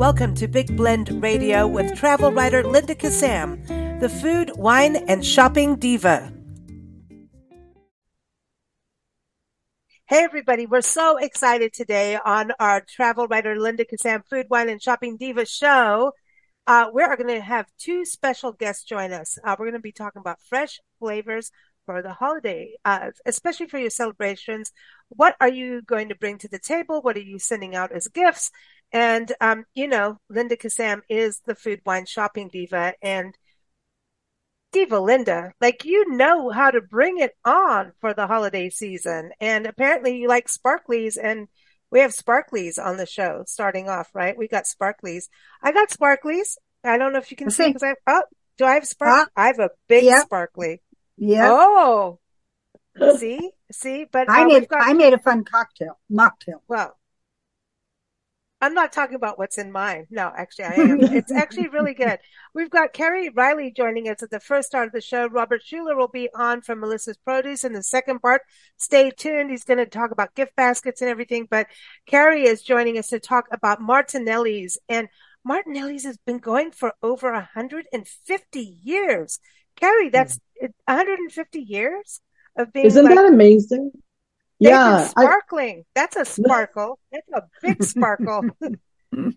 Welcome to Big Blend Radio with travel writer Linda Kissam, the food, wine, and shopping diva. Hey, everybody. We're so excited today on our travel writer Linda Kissam Food, Wine, and Shopping Diva show. Uh, we're going to have two special guests join us. Uh, we're going to be talking about fresh flavors for the holiday, uh, especially for your celebrations. What are you going to bring to the table? What are you sending out as gifts? And, um, you know, Linda Kissam is the food wine shopping diva and Diva Linda, like you know how to bring it on for the holiday season. And apparently you like sparklies and we have sparklies on the show starting off, right? We got sparklies. I got sparklies. I don't know if you can see because I, oh, do I have sparklies? I have a big yep. sparkly. Yeah. Oh, see, see, but I uh, made got, I made a fun cocktail mocktail. Well, I'm not talking about what's in mine. No, actually, I am. it's actually really good. We've got Carey Reilly joining us at the first start of the show. Robert Schueller will be on from Melissa's Produce in the second part. Stay tuned. He's going to talk about gift baskets and everything. But Carey is joining us to talk about Martinelli's. And Martinelli's has been going for over 150 years. Carey, that's hmm. 150 years of being. Isn't like, that amazing? Yeah, sparkling. I, that's a sparkle. That's a big sparkle.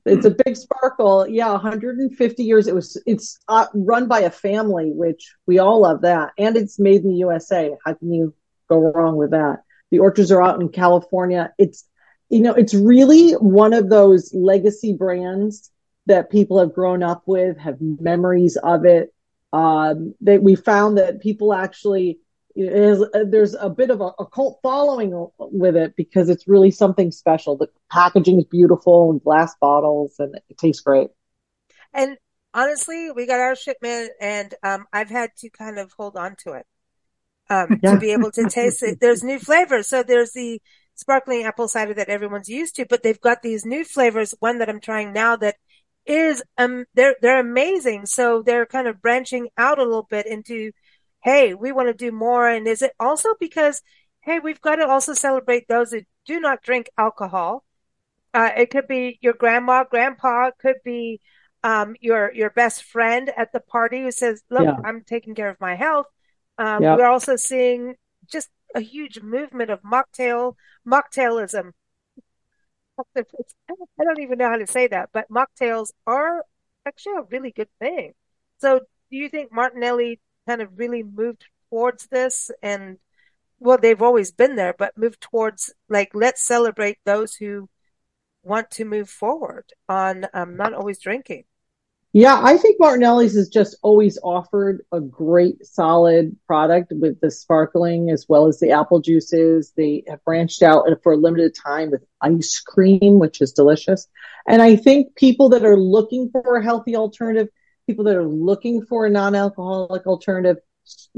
it's a big sparkle. Yeah, 150 years. It was. It's uh, run by a family, which we all love that, and it's made in the USA. How can you go wrong with that? The orchards are out in California. It's, you know, it's really one of those legacy brands that people have grown up with, have memories of it. Um, that we found that people actually is, there's a bit of a, a, cult following with it because it's really something special. The packaging is beautiful and glass bottles and it tastes great. And honestly, we got our shipment and um, I've had to kind of hold on to it um, yeah. to be able to taste it. There's new flavors. So there's the sparkling apple cider that everyone's used to, but they've got these new flavors. One that I'm trying now that is um they're they're amazing. So they're kind of branching out a little bit into, hey, we want to do more. And is it also because hey, we've got to also celebrate those who do not drink alcohol. Uh, it could be your grandma, grandpa, could be um, your your best friend at the party who says, "Look, yeah. I'm taking care of my health." Um. We're also seeing just a huge movement of mocktail mocktailism I don't even know how to say that, but mocktails are actually a really good thing. So do you think Martinelli kind of really moved towards this and well, they've always been there, but moved towards like, let's celebrate those who want to move forward on um, not always drinking. Yeah, I think Martinelli's has just always offered a great solid product with the sparkling as well as the apple juices. They have branched out for a limited time with ice cream, which is delicious. And I think people that are looking for a healthy alternative, people that are looking for a non-alcoholic alternative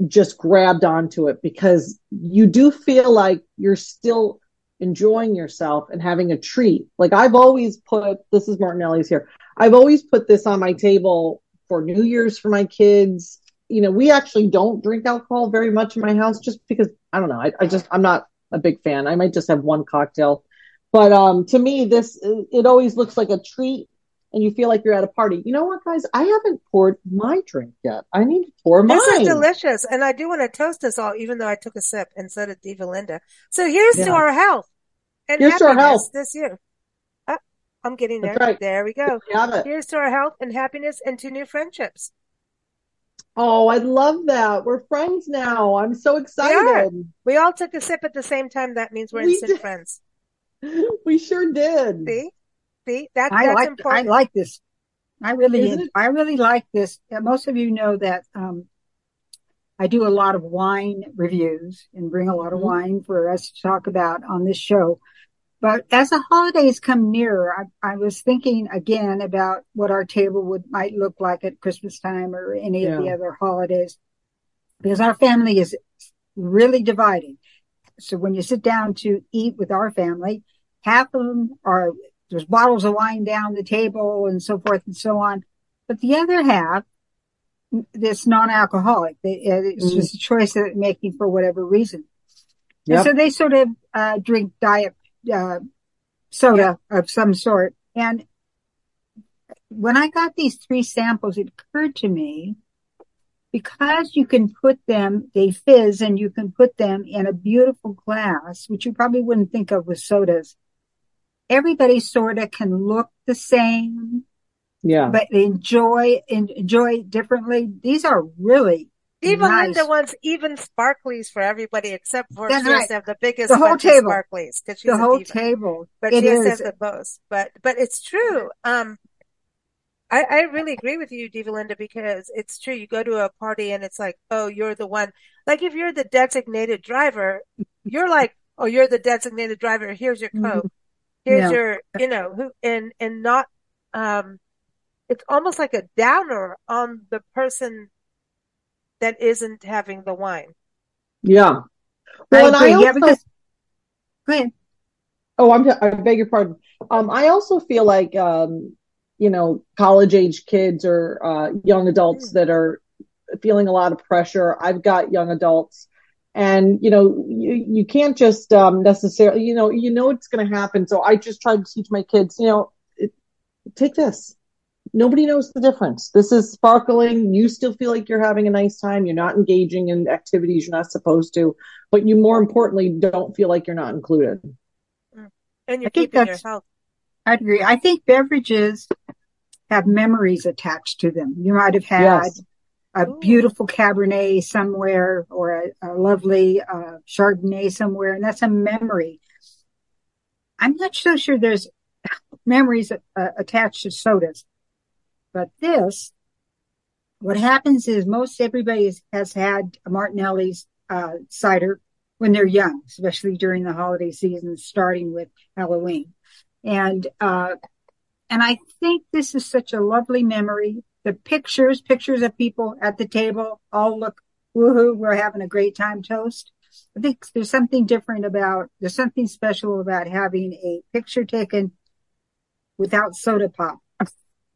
just grabbed onto it because you do feel like you're still enjoying yourself and having a treat. Like I've always put, this is Martinelli's here. I've always put this on my table for New Year's for my kids. You know, we actually don't drink alcohol very much in my house just because I don't know. I, I just, I'm not a big fan. I might just have one cocktail. But um, to me, this, it always looks like a treat and you feel like you're at a party. You know what, guys? I haven't poured my drink yet. I need to pour mine. This is delicious. And I do want to toast us all, even though I took a sip and so did Diva Linda. So here's yeah. to our health and here's happiness to our health. this year. Oh, I'm getting there. Right. There we go. Here's to our health and happiness and to new friendships. Oh, I love that. We're friends now. I'm so excited. We, we all took a sip at the same time. That means we're we instant did. friends. We sure did. See? See, that, I that's like, important. I like this. I really, I really like this. Most of you know that, um, I do a lot of wine reviews and bring a lot of mm-hmm. wine for us to talk about on this show. But as the holidays come nearer, I, I, was thinking again about what our table would might look like at Christmas time or any yeah. of the other holidays, because our family is really divided. So when you sit down to eat with our family, half of them are there's bottles of wine down the table and so forth and so on. But the other half, this non-alcoholic. It's mm. just a choice that they're making for whatever reason. Yep. And so they sort of uh, drink diet uh, soda yep. of some sort. And when I got these three samples, it occurred to me because you can put them, they fizz and you can put them in a beautiful glass, which you probably wouldn't think of with sodas. Everybody sort of can look the same. Yeah. But they enjoy, enjoy differently. These are really even nice. Linda wants even sparklies for everybody except for That's she has right. to have the biggest The whole bunch of table. sparklies because she's the whole diva. table. but It she has is. have the most. But but it's true. Um, I I really agree with you, Diva Linda, because it's true. You go to a party and it's like, oh, you're the one. Like if you're the designated driver, you're like, oh, you're the designated driver. Here's your Mhm. coat. Here's Yeah. your, you know, who and and not. Um, it's almost like a downer on the person that isn't having the wine. Yeah. Well, and I agree. Yeah, also, because, go ahead. oh, I'm, I beg your pardon. Um, I also feel like, um, you know, college age kids or, uh, young adults that are feeling a lot of pressure. I've got young adults and, you know, you, you can't just, um, necessarily, you know, you know, it's going to happen. So I just try to teach my kids, you know, it, take this. Nobody knows the difference. This is sparkling. You still feel like you're having a nice time. You're not engaging in activities you're not supposed to, but you more importantly don't feel like you're not included. And you're I think keeping your that's- health. I agree. I think beverages have memories attached to them. You might have had Yes. A Ooh. beautiful Cabernet somewhere or a, a lovely uh, Chardonnay somewhere, and that's a memory. I'm not so sure there's memories uh, attached to sodas, but this, what happens is most everybody has, has had Martinelli's uh, cider when they're young, especially during the holiday season, starting with Halloween. And, uh, and I think this is such a lovely memory. The pictures, pictures of people at the table all look woohoo. We're having a great time toast. I think there's something different about, there's something special about having a picture taken without soda pop.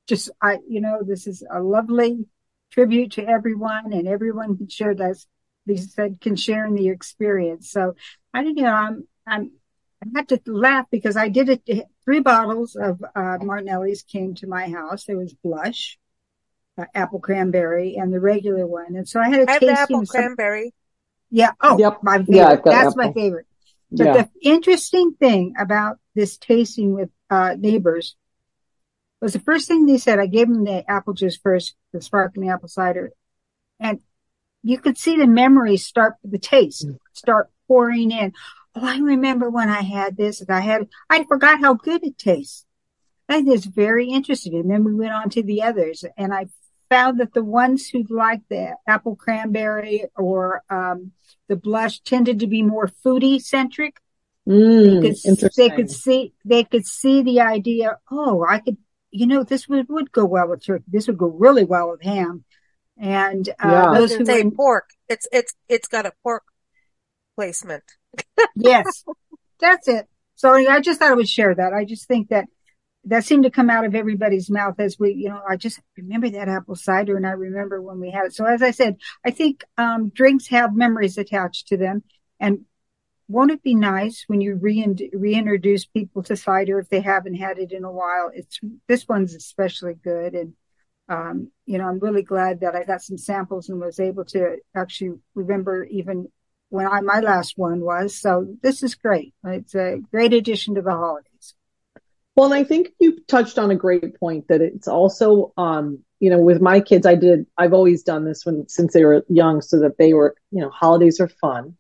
Just, I, you know, this is a lovely tribute to everyone and everyone can share this. Lisa said can share in the experience. So I don't know. I'm, I'm, I had to laugh because I did it. Three bottles of uh, Martinelli's came to my house. There was blush, uh, apple cranberry, and the regular one. And so I had a I have the apple of some- cranberry. yeah. Oh, Yep. my favorite. Yeah, I've got That's my favorite. But Yeah. the interesting thing about this tasting with uh, neighbors was the first thing they said. I gave them the apple juice first, the sparkling apple cider, and you could see the memories start, the taste start pouring in. Oh, I remember when I had this. and I had, I forgot how good it tastes. I was very interesting. And then we went on to the others, and I found that the ones who liked the apple cranberry or um, the blush tended to be more foodie centric Mm, could, they could see they could see the idea. Oh, I could, you know, this would would go well with turkey. This would go really well with ham. And uh, Yeah. Those who say pork. It's it's it's got a pork placement. yes, that's it. So I just thought I would share that. I just think that that seemed to come out of everybody's mouth as we, you know, I just remember that apple cider and I remember when we had it. So as I said, I think um, drinks have memories attached to them. And won't it be nice when you rein- reintroduce people to cider if they haven't had it in a while? It's this one's especially good, and um, you know I'm really glad that I got some samples and was able to actually remember even when I my last one was. So this is great. It's a great addition to the holidays. Well, and I think you touched on a great point that it's also, um, you know, with my kids, I did, I've always done this when, since they were young so that they were, you know, holidays are fun.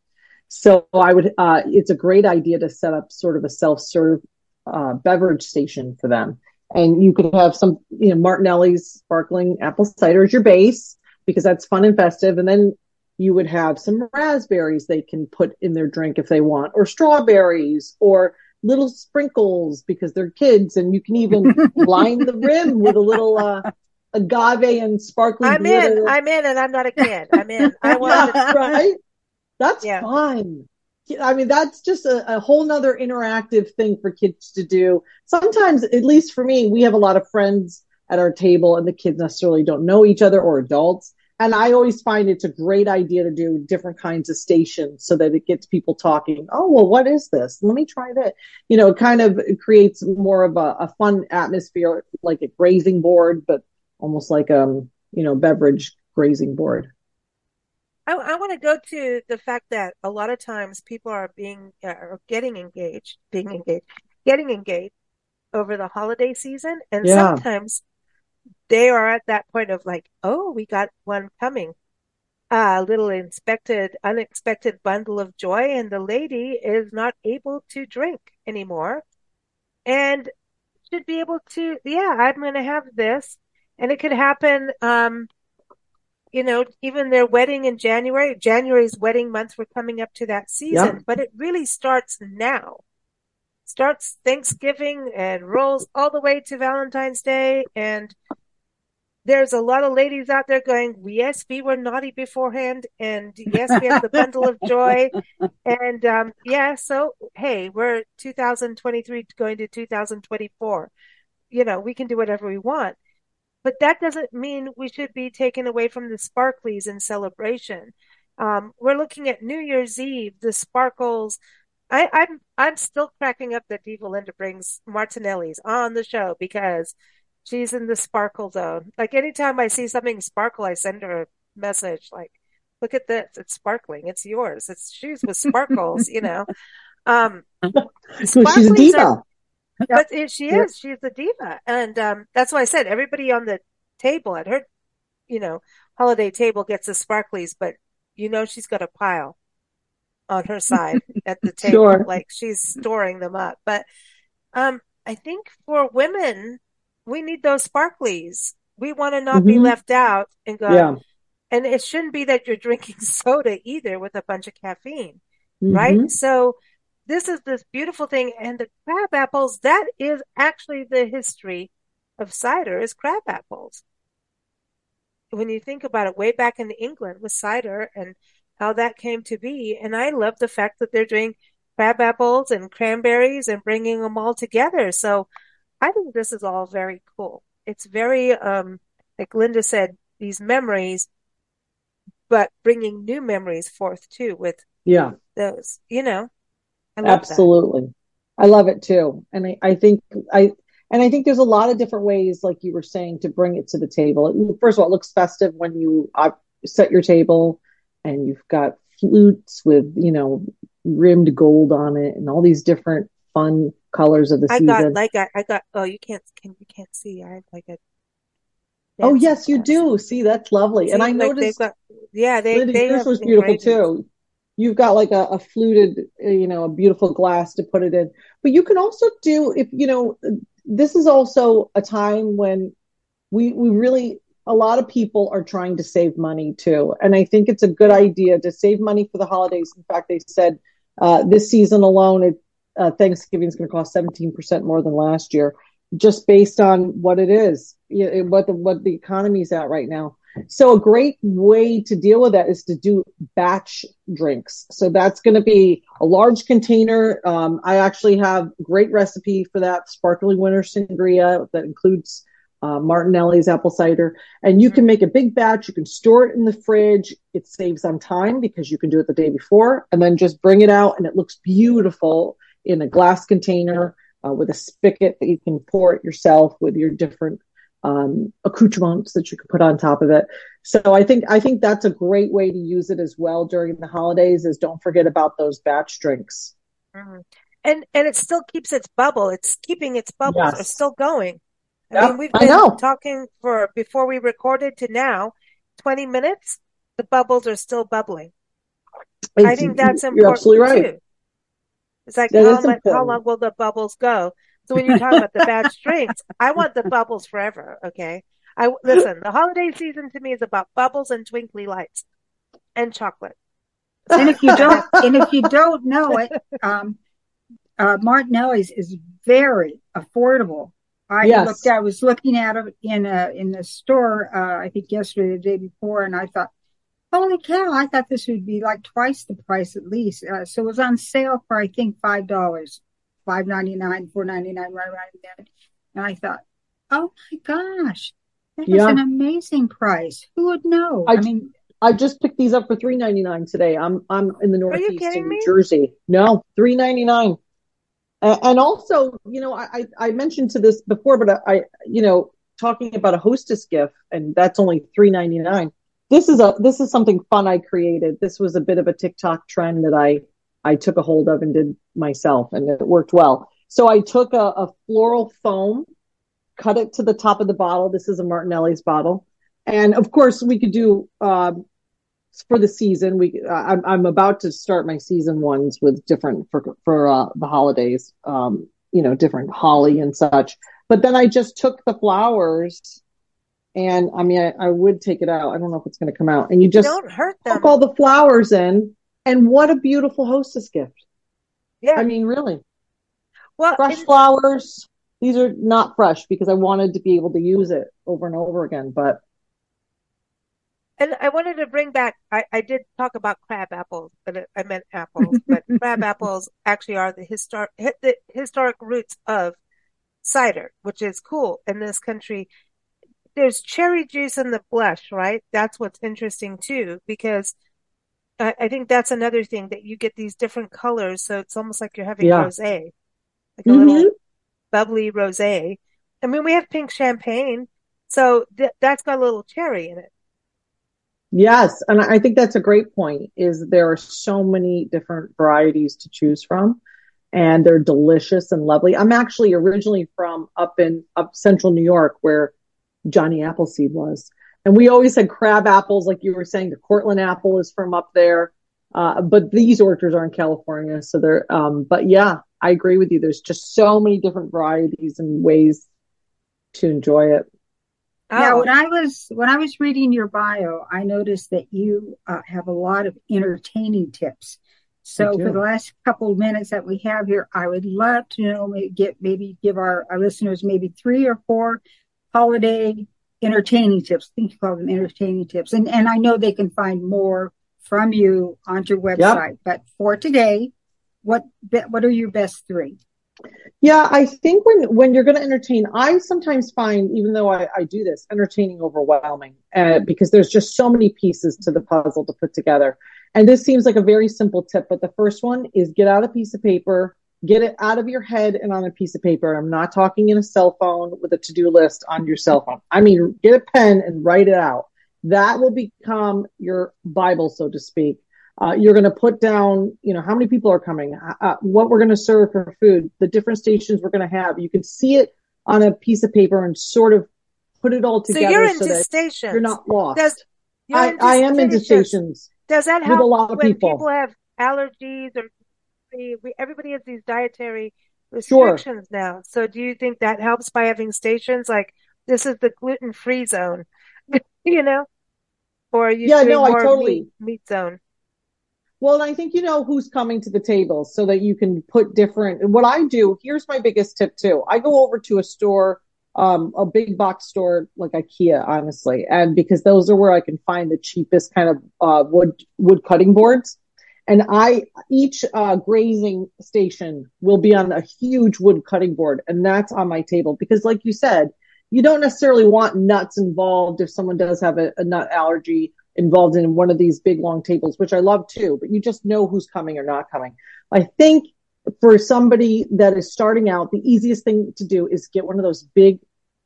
So I would, uh, it's a great idea to set up sort of a self-serve, uh, beverage station for them. And you could have some, you know, Martinelli's sparkling apple cider as your base because that's fun and festive. And then you would have some raspberries they can put in their drink if they want, or strawberries, or little sprinkles because they're kids, and you can even line the rim with a little uh, agave and sparkling I'm glitter. in. I'm in, and I'm not a kid. I'm in. I want yeah, to. right? That's Yeah. fun. I mean, that's just a, a whole nother interactive thing for kids to do. Sometimes, at least for me, we have a lot of friends at our table and the kids necessarily don't know each other or adults. And I always find it's a great idea to do different kinds of stations so that it gets people talking. Oh, well, what is this? Let me try that. You know, it kind of creates more of a, a fun atmosphere, like a grazing board, but almost like um, you know, beverage grazing board. I, I want to go to the fact that a lot of times people are being uh, are getting engaged, being engaged, getting engaged over the holiday season, and yeah. sometimes they are at that point of like, oh, we got one coming. A little inspected, unexpected bundle of joy, and the lady is not able to drink anymore, and should be able to. Yeah, I'm going to have this, and it could happen. Um, you know, even their wedding in January, January's wedding month, we're coming up to that season, yep. but it really starts now. Starts Thanksgiving and rolls all the way to Valentine's Day. And there's a lot of ladies out there going, yes, we were naughty beforehand. And yes, we have the bundle of joy. And, um, yeah, so hey, we're 2023 going to 2024. You know, we can do whatever we want. But that doesn't mean we should be taken away from the sparklies in celebration. Um, we're looking at New Year's Eve, the sparkles. I, am I'm, I'm still cracking up that Diva Linda brings Martinelli's on the show because she's in the sparkle zone. Like anytime I see something sparkle, I send her a message like, "Look at this! It's sparkling. It's yours. It's shoes with sparkles." you know, um, she's a diva. Are, but she is. She's a diva, and um, that's why I said everybody on the table at her, you know, holiday table gets the sparklies, but you know she's got a pile on her side at the table, sure. like she's storing them up. But um, I think for women, we need those sparklies. We want to not mm-hmm. be left out and go. Yeah. And it shouldn't be that you're drinking soda either with a bunch of caffeine, mm-hmm. right? So this is this beautiful thing. And the crab apples, that is actually the history of cider is crab apples. When you think about it, way back in England with cider and how that came to be. And I love the fact that they're doing crab apples and cranberries and bringing them all together. So I think this is all very cool. It's very, um, like Linda said, these memories, but bringing new memories forth too with yeah those, you know. Absolutely. That. I love it too. And I, I think I, and I think there's a lot of different ways, like you were saying, to bring it to the table. First of all, it looks festive when you uh, set your table and you've got flutes with, you know, rimmed gold on it and all these different fun colors of the season. I season. got like I, I got oh you can't can you can't see I have like a Oh yes, you do. See, that's lovely. See, and I like noticed got, yeah, they, they yours was beautiful too you've got like a, a, fluted, uh, you know, a beautiful glass to put it in. But you can also do if you know this is also a time when we we really a lot of people are trying to save money too, and I think it's a good idea to save money for the holidays. In fact, they said uh, this season alone, it, uh, Thanksgiving is going to cost 17% more than last year, just based on what it is, what the what the economy's at right now. So a great way to deal with that is to do batch drinks. So that's going to be a large container. Um, I actually have great recipe for that sparkling winter sangria that includes uh, Martinelli's apple cider. And you can make a big batch. You can store it in the fridge. It saves on time because you can do it the day before and then just bring it out and it looks beautiful in a glass container uh, with a spigot that you can pour it yourself with your different um, accoutrements that you could put on top of it. So I think I think that's a great way to use it as well during the holidays. Is don't forget about those batch drinks. Mm-hmm. And and it still keeps its bubble. It's keeping its bubbles yes. are still going. I mean, we've been talking for before we recorded to now, twenty minutes. The bubbles are still bubbling. It's, I think that's important you're absolutely right. too. It's like how, much, how long will the bubbles go? So when you talk about the batch drinks, I want the bubbles forever. Okay. I listen, the holiday season to me is about bubbles and twinkly lights and chocolate. And if you don't, and if you don't know it, um, uh, Martinelli's is very affordable. I yes. looked, I was looking at it in a, in the store, uh, I think yesterday, the day before, and I thought, holy cow, I thought this would be like twice the price at least. Uh, so it was on sale for, I think, $5 five ninety nine, four ninety nine, right around there. And I thought, oh my gosh, That yeah. is an amazing price. Who would know? I, I mean, I just picked these up for three ninety nine today. I'm I'm in the Northeast in New? Jersey. No, three ninety nine. And also, you know, I, I mentioned to this before, but I, you know, talking about a hostess gift, and that's only three ninety nine. This is a this is something fun I created. This was a bit of a TikTok trend that I I took a hold of and did myself, and it worked well. So I took a, a floral foam, cut it to the top of the bottle. This is a Martinelli's bottle, and of course we could do um, for the season. We I'm, I'm about to start my season ones with different for for uh, the holidays. Um, you know, different holly and such. But then I just took the flowers and I mean, I, I would take it out. I don't know if it's going to come out. And you just don't hurt them. all the flowers in, and what a beautiful hostess gift. Yeah, I mean, really. Well, fresh flowers. These are not fresh because I wanted to be able to use it over and over again, but and I wanted to bring back, I, I did talk about crab apples, but I meant apples, but crab apples actually are the historic, the historic roots of cider, which is cool in this country. There's cherry juice in the blush, right? That's what's interesting too, because I, I think that's another thing that you get these different colors. So it's almost like you're having yeah. rosé, like a mm-hmm. little bubbly rosé. I mean, we have pink champagne, so th- that's got a little cherry in it. Yes, and I think that's a great point. Is there are so many different varieties to choose from, and they're delicious and lovely. I'm actually originally from up in up central New York, where Johnny Appleseed was, and we always had crab apples, like you were saying. The Cortland apple is from up there, uh, but these orchards are in California, so they're. Um, but yeah, I agree with you. There's just so many different varieties and ways to enjoy it. Oh. when I was when I was reading your bio, I noticed that you uh, have a lot of entertaining tips. So for the last couple of minutes that we have here, I would love to know maybe get maybe give our, our listeners maybe three or four holiday entertaining tips. I think you call them entertaining tips, and and I know they can find more from you on your website. Yep. But for today, what what are your best three? Yeah, I think when when you're going to entertain, I sometimes find, even though I, I do this, entertaining overwhelming uh, because there's just so many pieces to the puzzle to put together. And this seems like a very simple tip, but the first one is get out a piece of paper, get it out of your head and on a piece of paper. I'm not talking in a cell phone with a to do list on your cell phone. I mean, get a pen and write it out. That will become your Bible, so to speak. Uh, you're going to put down, you know, how many people are coming, uh, uh what we're going to serve for food, the different stations we're going to have. You can see it on a piece of paper and sort of put it all together. So you're into so stations. You're not lost. Does, I, I, am into stations. Does that help with a lot of when people. people have allergies or everybody has these dietary restrictions sure. now. So do you think that helps by having stations like this is the gluten free zone, you know, or you yeah, no, I totally meat, meat zone? Well, I think you know who's coming to the table so that you can put different. What I do, here's my biggest tip too. I go over to a store, um, a big box store like IKEA, honestly, and because those are where I can find the cheapest kind of uh, wood wood cutting boards. And I each uh, grazing station will be on a huge wood cutting board, and that's on my table because, like you said, you don't necessarily want nuts involved if someone does have a, a nut allergy involved in one of these big long tables, which I love too, but you just know who's coming or not coming. I think for somebody that is starting out, the easiest thing to do is get one of those big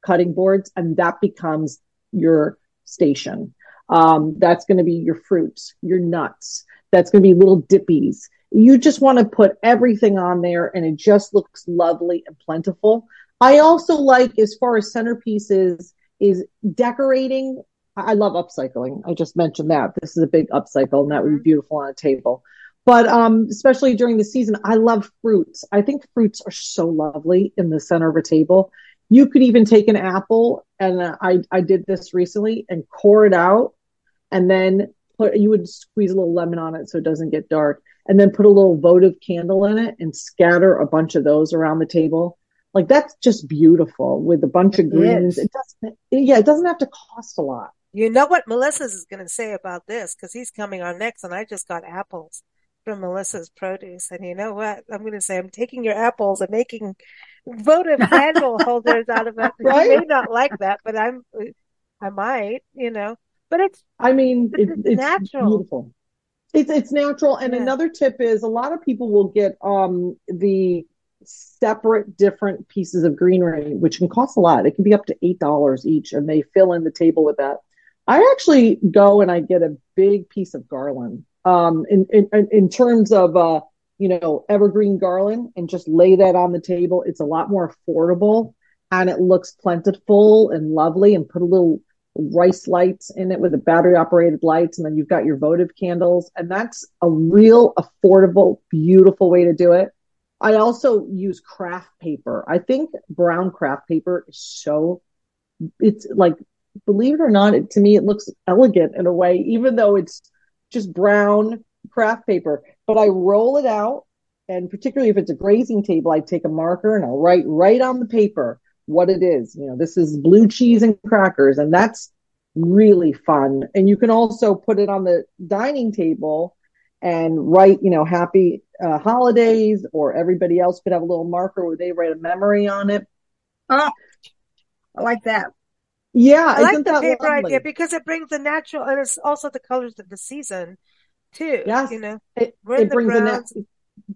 cutting boards and that becomes your station. Um, that's going to be your fruits, your nuts. That's going to be little dippies. You just want to put everything on there and it just looks lovely and plentiful. I also like, as far as centerpieces, is decorating I love upcycling. I just mentioned that this is a big upcycle and that would be beautiful on a table. But um, especially during the season, I love fruits. I think fruits are so lovely in the center of a table. You could even take an apple, and uh, I I did this recently, and core it out, and then put you would squeeze a little lemon on it so it doesn't get dark, and then put a little votive candle in it, and scatter a bunch of those around the table. Like that's just beautiful with a bunch of greens. It doesn't, yeah, it doesn't have to cost a lot. You know what Melissa's is going to say about this because he's coming on next, and I just got apples from Melissa's produce. And you know what? I'm going to say I'm taking your apples and making votive candle holders out of it. Right? You may not like that, but I'm I might, you know, but it's, I mean, it's, it's, it's natural. beautiful. It's, it's natural. And yeah. another tip is a lot of people will get, um, the separate different pieces of greenery, which can cost a lot. It can be up to $8 each and they fill in the table with that. I actually go and I get a big piece of garland. Um, in, in, in terms of, uh, you know, evergreen garland and just lay that on the table. It's a lot more affordable and it looks plentiful and lovely and put a little rice lights in it with the battery operated lights. And then you've got your votive candles. And that's a real affordable, beautiful way to do it. I also use craft paper. I think brown craft paper is so, it's like, believe it or not, it, to me, it looks elegant in a way, even though it's just brown craft paper. But I roll it out. And particularly if it's a grazing table, I take a marker and I'll write right on the paper what it is. You know, this is blue cheese and crackers, and that's really fun. And you can also put it on the dining table and write, you know, happy uh, holidays, or everybody else could have a little marker where they write a memory on it. Oh, I like that. Yeah, I like the paper lovely? idea because it brings the natural, and it's also the colors of the season too. Yes, you know, it, it brings browns. a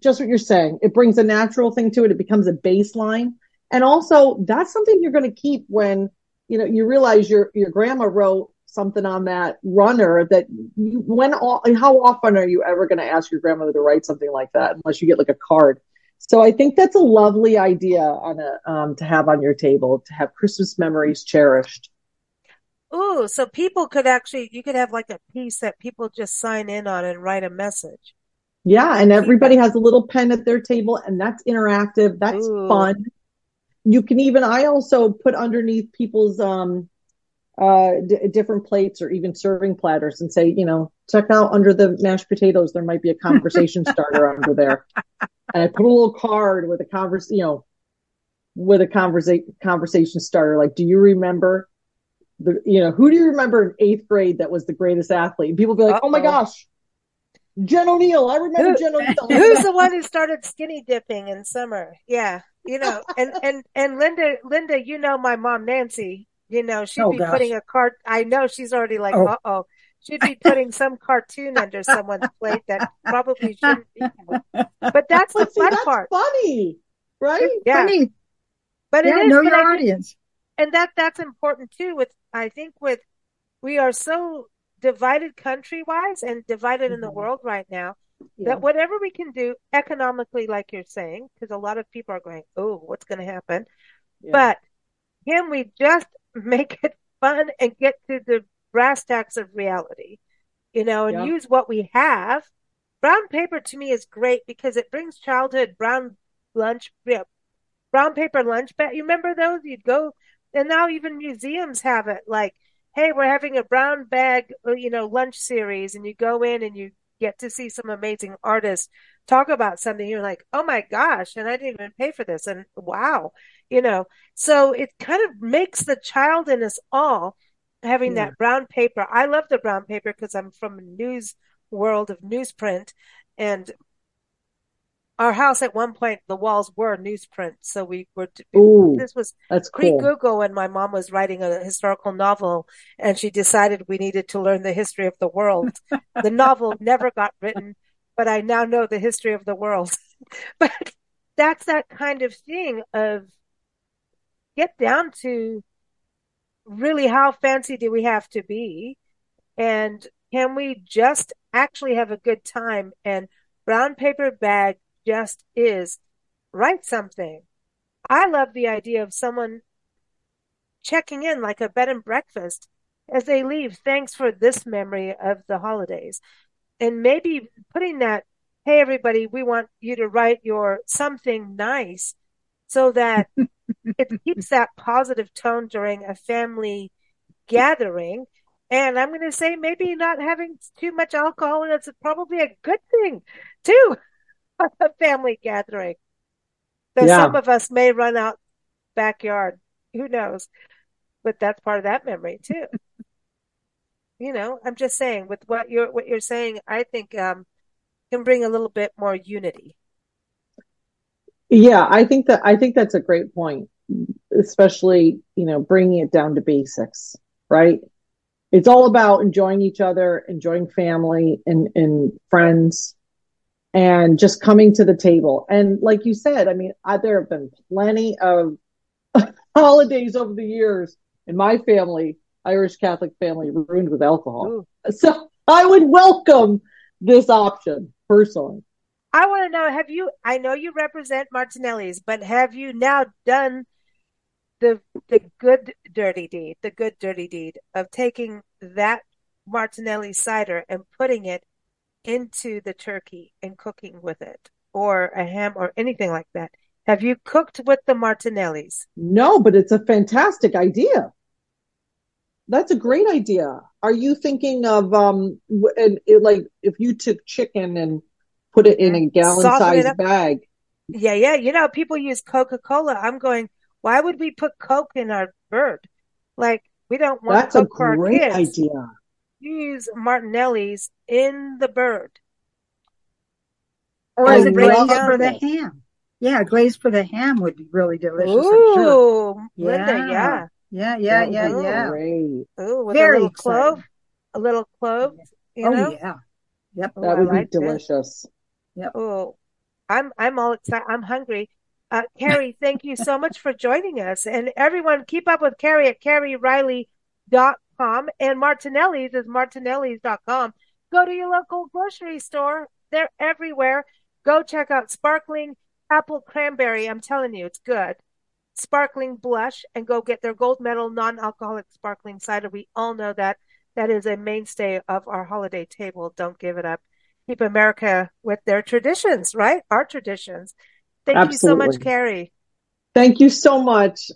just what you're saying. It brings a natural thing to it. It becomes a baseline and also that's something you're going to keep when, you know, you realize your, your grandma wrote something on that runner that you, when, all, how often are you ever going to ask your grandmother to write something like that unless you get like a card? So I think that's a lovely idea on a, um, to have on your table to have Christmas memories cherished. Ooh, so people could actually, you could have like a piece that people just sign in on and write a message. Yeah, and everybody has a little pen at their table, and that's interactive. That's Ooh. fun you can even i also put underneath people's um uh d- different plates or even serving platters and say you know check out under the mashed potatoes there might be a conversation starter under there and i put a little card with a converse you know with a conversation conversation starter like do you remember the you know who do you remember in eighth grade that was the greatest athlete and people be like Uh-oh. oh my gosh Jen O'Neill. I remember who, Jen O'Neill. Who's the one who started skinny dipping in summer? Yeah you know, and, and, and Linda, Linda, you know, my mom, Nancy, you know, she'd oh, be gosh. putting a card. I know she's already like, oh. uh oh. She'd be putting some cartoon under someone's plate that probably shouldn't be. But that's the fun that's part. Funny, right? Yeah. Funny. But yeah, it is know your audience. and that that's important too. With I think with we are so divided country wise and divided mm-hmm. in the mm-hmm. world right now yeah. that whatever we can do economically, like you're saying, because a lot of people are going, oh, what's going to happen? Yeah. But can we just make it fun and get to the brass tacks of reality, you know, and yeah. use what we have? Brown paper to me is great because it brings childhood brown lunch, brown paper lunch bag. You remember those? You'd go, and now even museums have it. Like, hey, we're having a brown bag, uh, you know, lunch series, and you go in and you get to see some amazing artists talk about something you're like oh my gosh and i didn't even pay for this and wow you know so it kind of makes the child in us all having yeah. that brown paper i love the brown paper because i'm from a news world of newsprint and our house at one point the walls were newsprint so we were Ooh, this was that's pre-google cool. when my mom was writing a historical novel and she decided we needed to learn the history of the world the novel never got written but i now know the history of the world but that's that kind of thing of get down to really how fancy do we have to be and can we just actually have a good time and brown paper bag just is write something. I love the idea of someone checking in like a bed and breakfast as they leave. Thanks for this memory of the holidays. And maybe putting that, hey, everybody, we want you to write your something nice so that it keeps that positive tone during a family gathering. And I'm going to say maybe not having too much alcohol, and it's probably a good thing too. a family gathering. Though yeah. some of us may run out backyard. Who knows? But that's part of that memory too. you know, I'm just saying with what you're what you're saying, I think um can bring a little bit more unity. Yeah, I think that I think that's a great point, especially you know bringing it down to basics. right? It's all about enjoying each other, enjoying family and, and friends and just coming to the table. And like you said, I mean, I, there have been plenty of holidays over the years in my family, Irish Catholic family, ruined with alcohol. Ooh. So I would welcome this option personally. I want to know have you, I know you represent Martinelli's, but have you now done the the good dirty deed, the good dirty deed of taking that Martinelli cider and putting it into the turkey and cooking with it or a ham or anything like that. Have you cooked with the Martinellis? No, but it's a fantastic idea. That's a great idea. Are you thinking of um and like if you took chicken and put it in a gallon sized bag? Yeah, yeah. You know, people use Coca Cola. I'm going. Why would we put Coke in our bird? Like we don't want. That's Coke a great idea use Martinelli's in the bird. Or as a glaze for the ham. Yeah, glaze for the ham would be really delicious. Ooh, sure. Linda, yeah. Yeah, yeah, yeah, yeah. yeah. Great. Ooh, with Very a little clove. A little clove. You oh, know? yeah. Yep. Ooh, that would I be delicious. Yep. Oh, I'm I'm all excited. I'm hungry. Uh, Carey, thank you so much for joining us. And everyone, keep up with Carey at careyreilly.com and Martinelli's is martinellis.com. Go to your local grocery store. They're everywhere. Go check out sparkling apple cranberry. I'm telling you, it's good. Sparkling blush and go get their gold medal non-alcoholic sparkling cider. We all know that that is a mainstay of our holiday table. Don't give it up. Keep America with their traditions, right? Our traditions. Thank Absolutely. you so much, Carey. Thank you so much.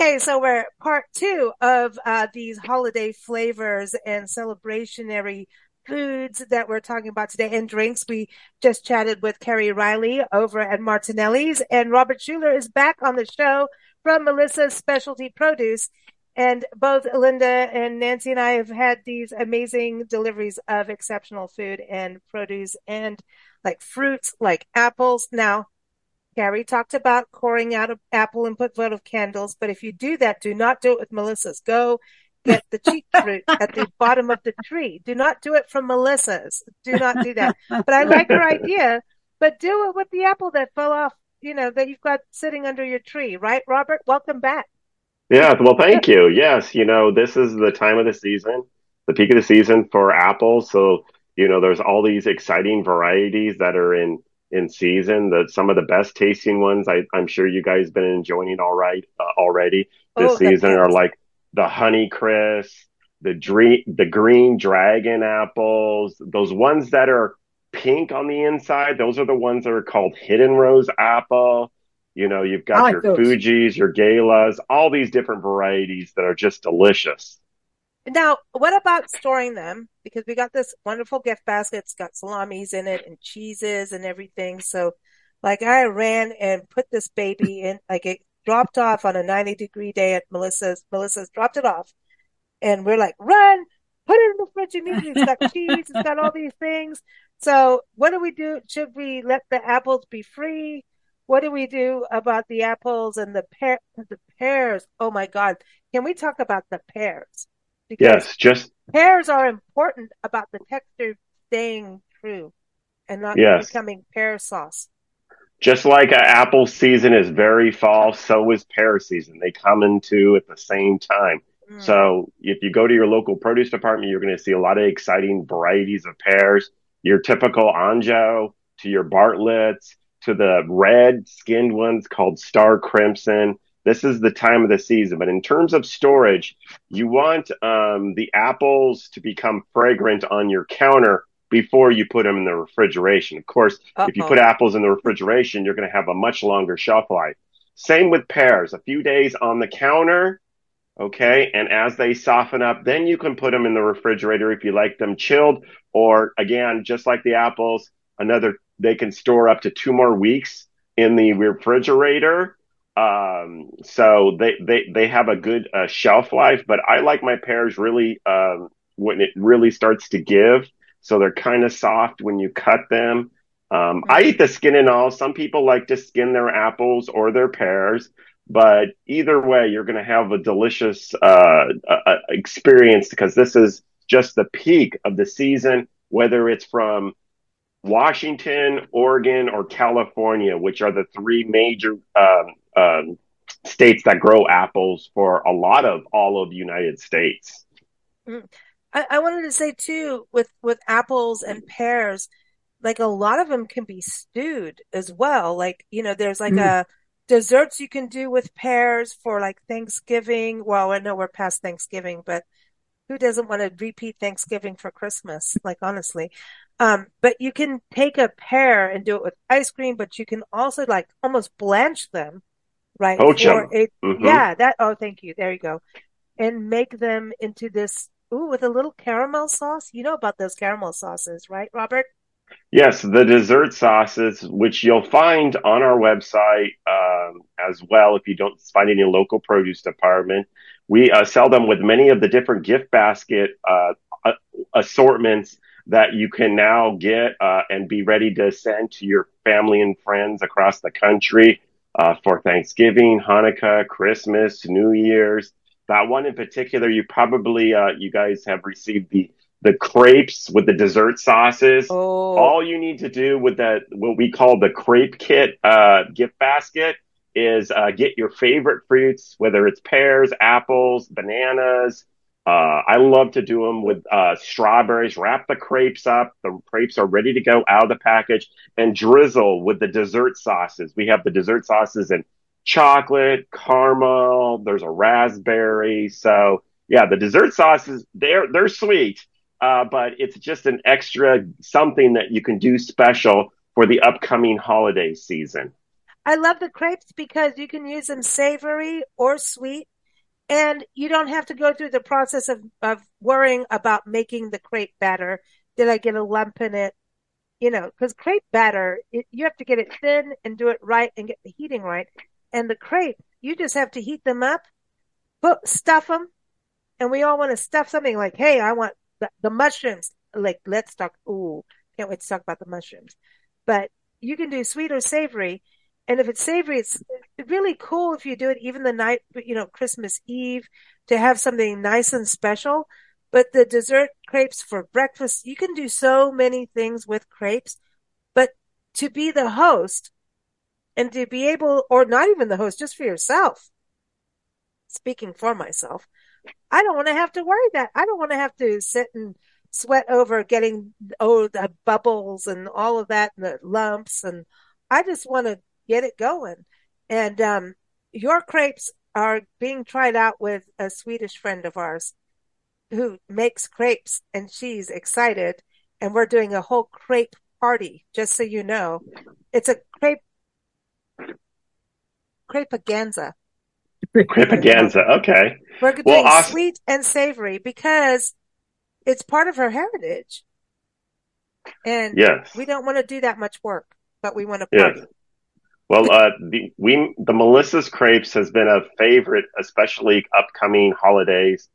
Okay, so we're part two of uh, these holiday flavors and celebrationary foods that we're talking about today and drinks. We just chatted with Carey Reilly over at Martinelli's and Robert Schueller is back on the show from Melissa's Specialty Produce. And both Linda and Nancy and I have had these amazing deliveries of exceptional food and produce and like fruits like apples. Now, Carey talked about coring out of apple and put votive candles, but if you do that, do not do it with Melissa's. Go get the cheap fruit at the bottom of the tree. Do not do it from Melissa's. Do not do that. But I like her idea, but do it with the apple that fell off, you know, that you've got sitting under your tree, right, Robert? Welcome back. Yeah, well, thank you. Yes, you know, this is the time of the season, the peak of the season for apples. So, you know, there's all these exciting varieties that are in in season. That some of the best tasting ones I, am sure you guys been enjoying all right uh, already this oh, season are like the Honey Crisp, the dream, the green dragon apples, those ones that are pink on the inside. Those are the ones that are called hidden rose apple. You know, you've got like your those. Fuji's, your Galas, all these different varieties that are just delicious. Now, what about storing them? Because we got this wonderful gift basket. It's got salamis in it and cheeses and everything. So, like, I ran and put this baby in, like, it dropped off on a 90 degree day at Melissa's. Melissa's dropped it off. And we're like, run, put it in the fridge immediately. It's got cheese. It's got all these things. So, what do we do? Should we let the apples be free? What do we do about the apples and the pear, the pears? Oh my God. Can we talk about the pears? Yes, just pears are important about the texture staying true and not yes. becoming pear sauce. Just like apple season is very fall, so is pear season. They come into at the same time. Mm. So if you go to your local produce department, you're going to see a lot of exciting varieties of pears. Your typical Anjou to your Bartlett's to the red skinned ones called Star Crimson this is the time of the season. But in terms of storage, you want um, the apples to become fragrant on your counter before you put them in the refrigeration. Of course, Uh-oh. if you put apples in the refrigeration, you're going to have a much longer shelf life. Same with pears, a few days on the counter. Okay. And as they soften up, then you can put them in the refrigerator if you like them chilled. Or again, just like the apples, another, they can store up to two more weeks in the refrigerator. Um, so they, they, they have a good uh, shelf life, but I like my pears really, um, when it really starts to give. So they're kind of soft when you cut them. Um, I eat the skin and all. Some people like to skin their apples or their pears, but either way, you're going to have a delicious uh, uh, experience because this is just the peak of the season, whether it's from Washington, Oregon, or California, which are the three major um, um, states that grow apples for a lot of all of the United States. Mm. I, I wanted to say too, with with apples and pears, like a lot of them can be stewed as well. Like you know, there's like mm. a desserts you can do with pears for like Thanksgiving. Well, I know we're past Thanksgiving, but who doesn't want to repeat Thanksgiving for Christmas? Like honestly, um, but you can take a pear and do it with ice cream, but you can also like almost blanch them, right? Poach them. Mm-hmm. Yeah, that. Oh, thank you. There you go, and make them into this Ooh, with a little caramel sauce. You know about those caramel sauces, right, Robert? Yes, the dessert sauces, which you'll find on our website um, as well if you don't find any local produce department. We uh, sell them with many of the different gift basket uh, assortments that you can now get uh, and be ready to send to your family and friends across the country uh, for Thanksgiving, Hanukkah, Christmas, New Year's. That one in particular, you probably uh, you guys have received the the crepes with the dessert sauces. Oh. All you need to do with that what we call the crepe kit uh, gift basket is uh, get your favorite fruits, whether it's pears, apples, bananas. Uh, I love to do them with uh, strawberries. Wrap the crepes up. The crepes are ready to go out of the package and drizzle with the dessert sauces. We have the dessert sauces in chocolate, caramel, there's a raspberry. So yeah, the dessert sauces, they're, they're sweet. Uh, but it's just an extra something that you can do special for the upcoming holiday season. I love the crepes because you can use them savory or sweet, and you don't have to go through the process of, of worrying about making the crepe batter. Did I get a lump in it? You know, because crepe batter, it, you have to get it thin and do it right and get the heating right and the crepe, you just have to heat them up, put stuff them, and we all want to stuff something like, hey, I want the, the mushrooms. Like, let's talk. Ooh, can't wait to talk about the mushrooms. But you can do sweet or savory. And if it's savory, it's really cool if you do it even the night, you know, Christmas Eve to have something nice and special. But the dessert crepes for breakfast, you can do so many things with crepes. But to be the host, and to be able, or not even the host, just for yourself. Speaking for myself, I don't want to have to worry that. I don't want to have to sit and sweat over getting oh uh, the bubbles and all of that and the lumps and I just want to get it going. And um, your crepes are being tried out with a Swedish friend of ours who makes crepes and she's excited and we're doing a whole crepe party just so you know. It's a crepe crepaganza. Crepaganza, okay. We're doing well, awesome. sweet and savory because it's part of her heritage. And yes. we don't want to do that much work, but we want to party. Yes. Well, uh, the, we, the Melissa's crepes has been a favorite, especially upcoming holidays,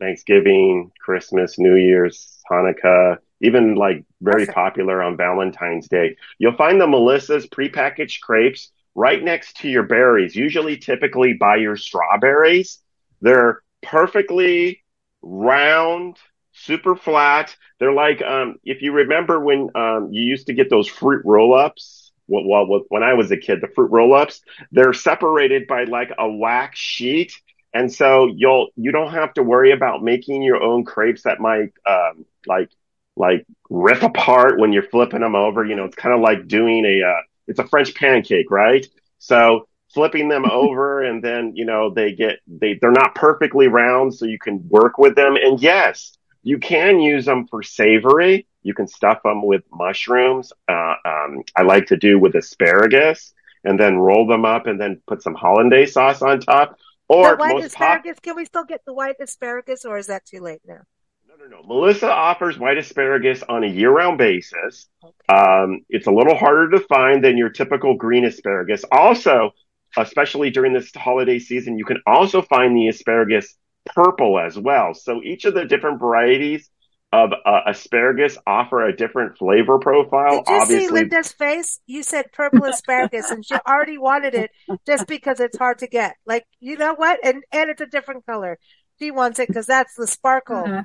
Thanksgiving, Christmas, New Year's, Hanukkah, even like very Perfect. popular on Valentine's Day. You'll find the Melissa's prepackaged crepes right next to your berries, usually typically by your strawberries. They're perfectly round, super flat. They're like, um, if you remember when um, you used to get those fruit roll ups, well, when I was a kid, the fruit roll ups, they're separated by like a wax sheet. And so you'll, you don't have to worry about making your own crepes that might, um, like, like rip apart when you're flipping them over. You know, it's kind of like doing a, uh, it's a French pancake, right? So flipping them over and then, you know, they get, they, they're not perfectly round. So you can work with them. And yes, you can use them for savory. You can stuff them with mushrooms. Uh, um, I like to do with asparagus and then roll them up and then put some hollandaise sauce on top. Or the white asparagus. Pop- can we still get the white asparagus, or is that too late now? No, no, no. Melissa offers white asparagus on a year-round basis. Okay. Um, it's a little harder to find than your typical green asparagus. Also, especially during this holiday season, you can also find the asparagus purple as well. So each of the different varieties of uh, asparagus offer a different flavor profile. Did you Obviously, see Linda's face? You said purple asparagus, and she already wanted it just because it's hard to get. Like, you know what? And and it's a different color. She wants it because that's the sparkle. Uh,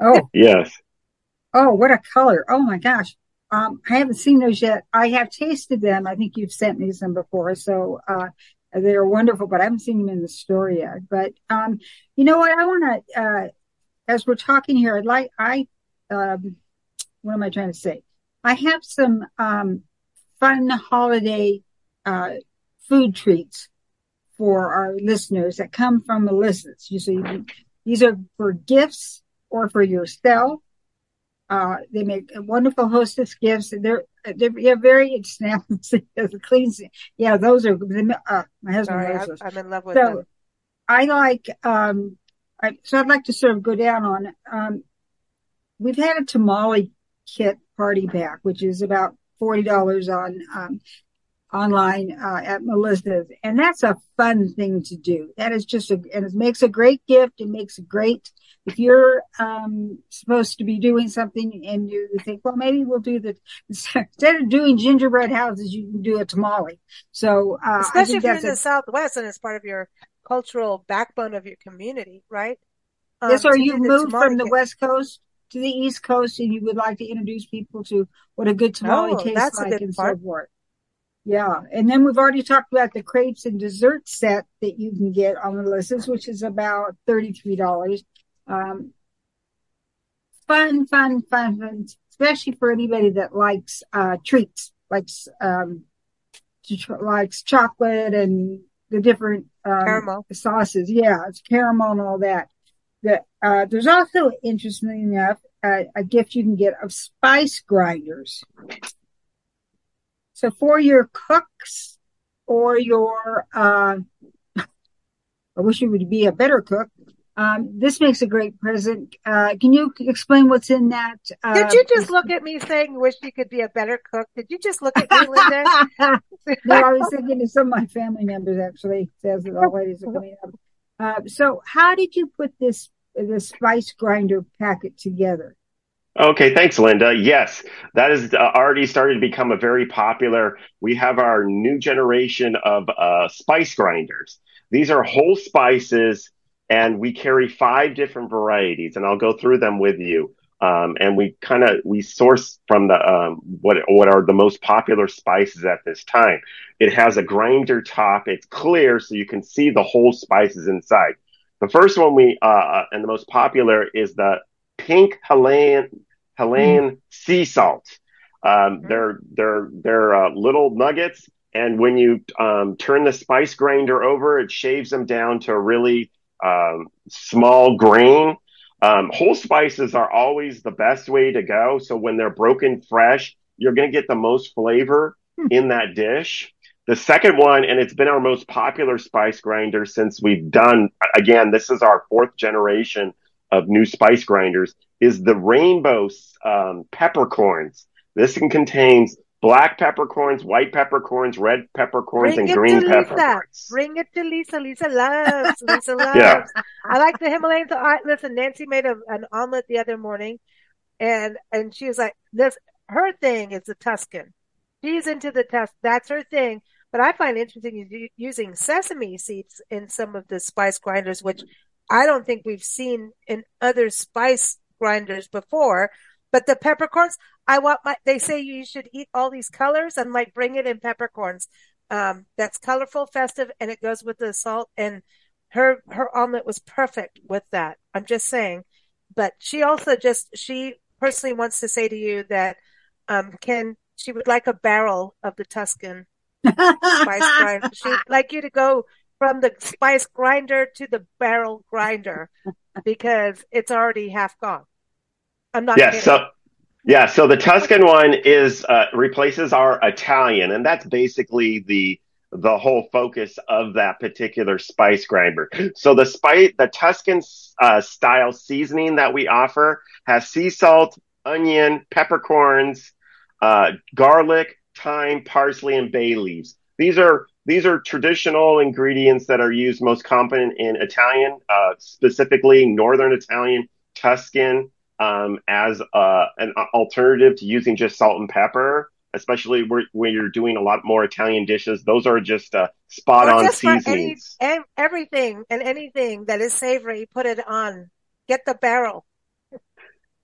oh, yes. Oh, what a color! Oh my gosh. Um, I haven't seen those yet. I have tasted them. I think you've sent me some before, so uh, they're wonderful. But I haven't seen them in the store yet. But um, you know what? I want to uh, as we're talking here, I'd like, I, um, what am I trying to say? I have some, um, fun holiday, uh, food treats for our listeners that come from Melissa's. Usually these are for gifts or for yourself. Uh, they make wonderful hostess gifts. They're, they're, they're very snappy. clean. Yeah, those are, uh, my husband Sorry, I'm, I'm, in love with so, them. I like, um, I, so I'd like to sort of go down on. Um, we've had a tamale kit party pack, which is about $40 on, um, online, uh, at Melissa's. And that's a fun thing to do. That is just a, and it makes a great gift. It makes a great, if you're, um, supposed to be doing something and you think, well, maybe we'll do the, instead of doing gingerbread houses, you can do a tamale. So, uh, especially if you're in the Southwest and it's part of your cultural backbone of your community, right? Um, yes, or you moved from the West Coast to the East Coast and you would like to introduce people to what a good tamale oh, tastes like and part. so forth. Yeah. And then we've already talked about the crepes and dessert set that you can get on the list, which is about $33. Um, fun, fun, fun, fun, especially for anybody that likes, uh, treats, likes, um, likes chocolate and the different um, sauces. Yeah, it's caramel and all that. The, uh, there's also, interestingly enough, uh, a gift you can get of spice grinders. So for your cooks or your, uh, I wish you would be a better cook, um, this makes a great present. Uh, can you explain what's in that? Uh, Did you just look at me saying, wish you could be a better cook? Did you just look at me, Linda? no, I was thinking of some of my family members actually, says that all ladies are coming up. Uh, so how did you put this, the spice grinder packet together? Okay, thanks, Linda. Yes, that has uh, already started to become a very popular. We have our new generation of uh, spice grinders. These are whole spices and we carry five different varieties, and I'll go through them with you. Um, and we kind of we source from the um, what what are the most popular spices at this time. It has a grinder top. It's clear, so you can see the whole spices inside. The first one we uh, uh and the most popular is the pink Himalayan Himalayan mm. sea salt. Um, mm. They're they're they're uh, little nuggets, and when you um, turn the spice grinder over, it shaves them down to a really um, small grain. Um, whole spices are always the best way to go. So when they're broken fresh, you're going to get the most flavor hmm. in that dish. The second one, and it's been our most popular spice grinder since we've done, again, this is our fourth generation of new spice grinders, is the rainbow um, peppercorns. This contains black peppercorns, white peppercorns, red peppercorns, Bring and green peppercorns. Bring it to Lisa. Lisa loves. Lisa loves. yeah. I like the Himalayan. So I, listen, Nancy made a, an omelet the other morning, and and she was like, "This her thing is the Tuscan. She's into the Tuscan. That's her thing." But I find interesting using sesame seeds in some of the spice grinders, which I don't think we've seen in other spice grinders before. But the peppercorns, I want my, they say you should eat all these colors and like bring it in peppercorns. Um, that's colorful, festive, and it goes with the salt. And her, her omelet was perfect with that. I'm just saying. But she also just, she personally wants to say to you that, um, can, she would like a barrel of the Tuscan spice grinder. She'd like you to go from the spice grinder to the barrel grinder because it's already half gone. I'm not. Yes. Yeah, so Yeah, so the Tuscan one is uh, replaces our Italian, and that's basically the the whole focus of that particular spice grinder. So the spice, the Tuscan uh, style seasoning that we offer has sea salt, onion, peppercorns, uh, garlic, thyme, parsley, and bay leaves. These are these are traditional ingredients that are used most common in Italian, uh, specifically Northern Italian, Tuscan, um, as uh, an alternative to using just salt and pepper especially where, when you're doing a lot more Italian dishes. Those are just uh, spot on seasonings. Any, everything and anything that is savory, put it on. Get the barrel.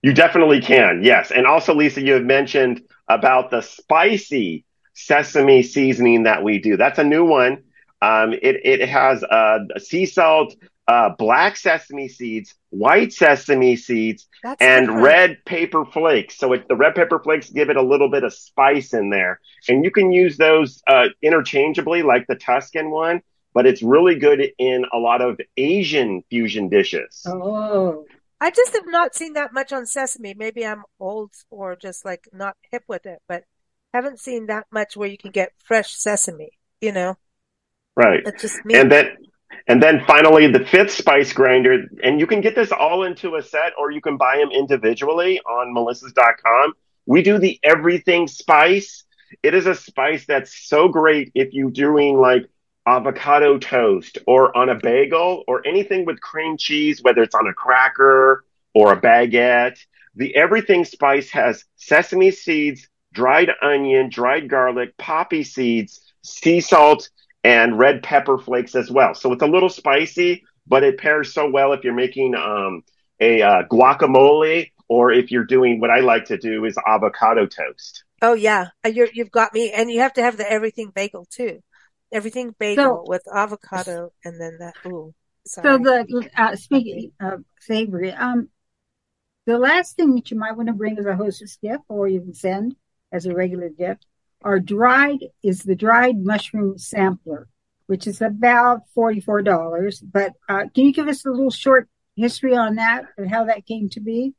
You definitely can, yes. And also, Lisa, you had mentioned about the spicy sesame seasoning that we do. That's a new one. Um, it, it has uh, sea salt, uh, black sesame seeds, white sesame seeds, That's and different. red pepper flakes. So it, the red pepper flakes give it a little bit of spice in there. And you can use those uh, interchangeably, like the Tuscan one, but it's really good in a lot of Asian fusion dishes. Oh. I just have not seen that much on sesame. Maybe I'm old or just like not hip with it, but haven't seen that much where you can get fresh sesame, you know? Right. That's just me. And then and then finally, the fifth spice grinder, and you can get this all into a set or you can buy them individually on melissas.com. We do the everything spice. It is a spice that's so great if you're doing like avocado toast or on a bagel or anything with cream cheese, whether it's on a cracker or a baguette. The everything spice has sesame seeds, dried onion, dried garlic, poppy seeds, sea salt, and red pepper flakes as well. So it's a little spicy, but it pairs so well if you're making um, a uh, guacamole or if you're doing what I like to do is avocado toast. Oh yeah, uh, you have got me, and you have to have the everything bagel too. Everything bagel so, with avocado, and then that. Ooh, sorry. so the uh, speaking of savory, um, the last thing that you might want to bring as a hostess gift, or you can send as a regular gift, our dried is the dried mushroom sampler, which is about $44. But uh, can you give us a little short history on that and how that came to be?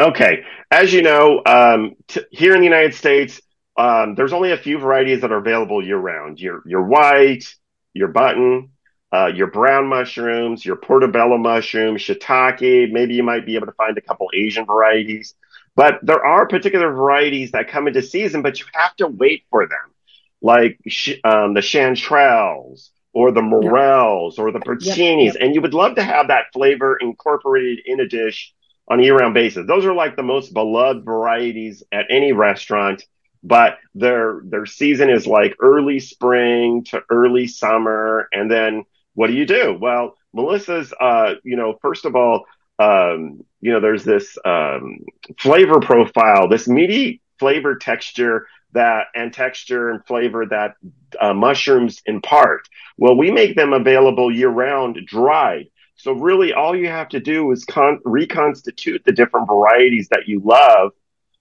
Okay. As you know, um, t- here in the United States, um, there's only a few varieties that are available year round. Your, your white, your button, uh, your brown mushrooms, your portobello mushroom, shiitake. Maybe you might be able to find a couple Asian varieties. But there are particular varieties that come into season, but you have to wait for them, like um, the chanterelles or the morels or the porcinis. Yep, yep. And you would love to have that flavor incorporated in a dish on a year-round basis. Those are like the most beloved varieties at any restaurant, but their their season is like early spring to early summer, and then what do you do? Well, Melissa's, uh, you know, first of all, um, you know, there's this um, flavor profile, this meaty flavor texture that and texture and flavor that uh, mushrooms impart. Well, we make them available year round, dried. So really, all you have to do is con- reconstitute the different varieties that you love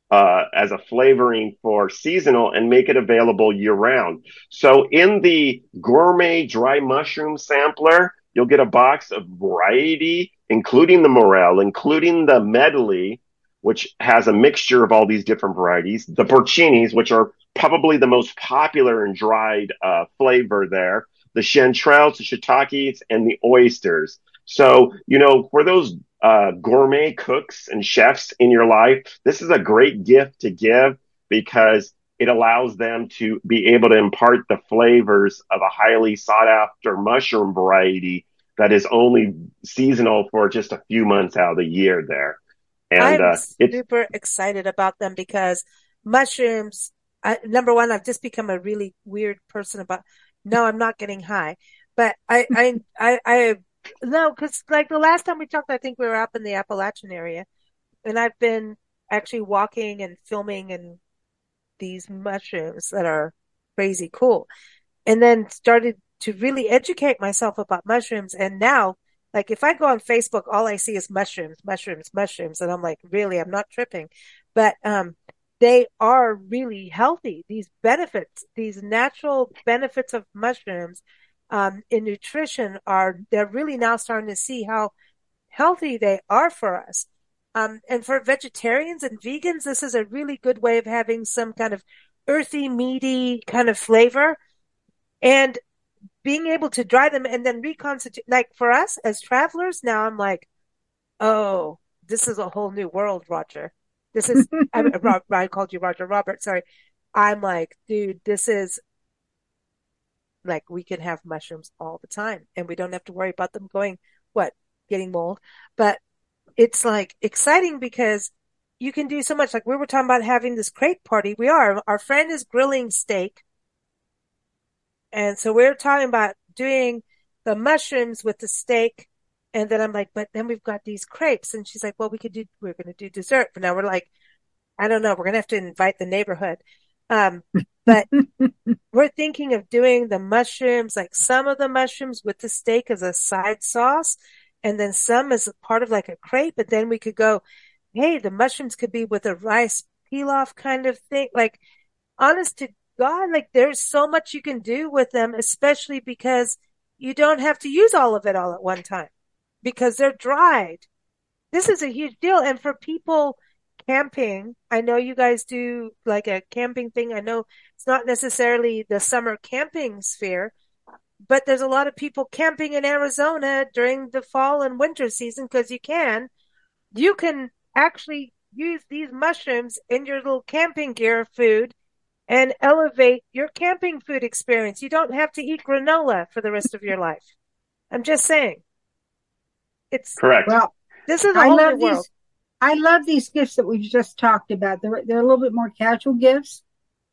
uh, as a flavoring for seasonal and make it available year round. So in the gourmet dry mushroom sampler, you'll get a box of variety including the morel, including the medley, which has a mixture of all these different varieties, the porcinis, which are probably the most popular and dried uh, flavor there, the chanterelles, the shiitakes, and the oysters. So, you know, for those uh, gourmet cooks and chefs in your life, this is a great gift to give because it allows them to be able to impart the flavors of a highly sought after mushroom variety that is only seasonal for just a few months out of the year there. And I'm uh, super excited about them because mushrooms, I, number one, I've just become a really weird person about, no, I'm not getting high, but I, I, I, I, no, cause like the last time we talked, I think we were up in the Appalachian area and I've been actually walking and filming and these mushrooms that are crazy cool. And then started to really educate myself about mushrooms. And now, like if I go on Facebook, all I see is mushrooms, mushrooms, mushrooms. And I'm like, really, I'm not tripping. But, um, they are really healthy. These benefits, these natural benefits of mushrooms, um, in nutrition are, they're really now starting to see how healthy they are for us. Um, and for vegetarians and vegans, this is a really good way of having some kind of earthy, meaty kind of flavor. And being able to dry them and then reconstitute, like for us as travelers, now I'm like, oh, this is a whole new world, Roger. This is, I, Rob, I called you Roger Robert, sorry. I'm like, dude, this is like we can have mushrooms all the time and we don't have to worry about them going, what, getting mold. But it's like exciting because you can do so much. Like we were talking about having this crepe party. We are. Our friend is grilling steak. And so we're talking about doing the mushrooms with the steak. And then I'm like, but then we've got these crepes. And she's like, well, we could do, we're going to do dessert. But now we're like, I don't know. We're going to have to invite the neighborhood. Um, but we're thinking of doing the mushrooms, like some of the mushrooms with the steak as a side sauce and then some as part of like a crepe. But then we could go, hey, the mushrooms could be with a rice pilaf kind of thing. Like, honest to God, like there's so much you can do with them, especially because you don't have to use all of it all at one time because they're dried. This is a huge deal. And for people camping, I know you guys do like a camping thing. I know it's not necessarily the summer camping sphere, but there's a lot of people camping in Arizona during the fall and winter season because you can. You can actually use these mushrooms in your little camping gear food and elevate your camping food experience. You don't have to eat granola for the rest of your life. I'm just saying. It's correct. Well, this is a whole new world. These, I love these gifts that we've just talked about. They're, they're a little bit more casual gifts.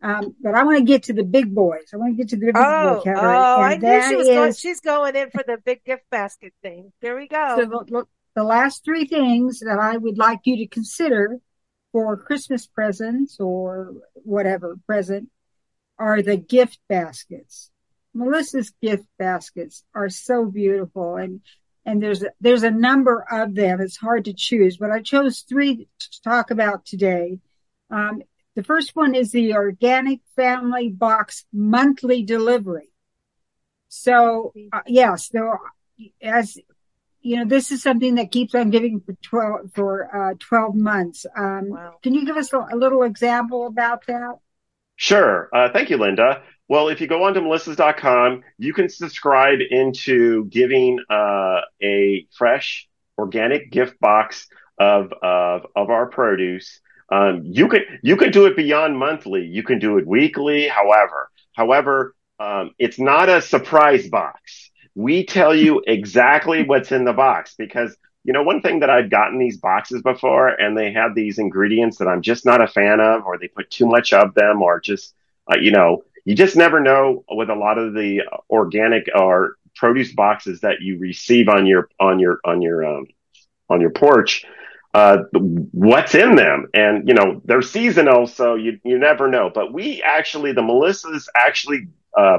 Um, but I want to get to the big boys. I want to get to the big oh, boy category. Oh, I knew she was is, going, she's going in for the big gift basket thing. Here we go. So look, the last three things that I would like you to consider for Christmas presents or whatever present are the gift baskets. Melissa's gift baskets are so beautiful and and there's a, there's a number of them. It's hard to choose, but I chose three to talk about today. Um, the first one is the organic family box monthly delivery. So uh, yes, there are, as you know, this is something that keeps on giving for 12, for, uh, 12 months. Um, wow. can you give us a, a, little example about that? Sure. Uh, thank you, Linda. Well, if you go onto melissas.com, you can subscribe into giving, uh, a fresh organic gift box of, of, of our produce. Um, you could, you could do it beyond monthly. You can do it weekly. However, however, um, it's not a surprise box we tell you exactly what's in the box because you know one thing that I've gotten these boxes before and they have these ingredients that I'm just not a fan of or they put too much of them or just uh, you know you just never know with a lot of the organic or produce boxes that you receive on your on your on your um, on your porch uh, what's in them and you know they're seasonal so you you never know but we actually the melissas actually uh,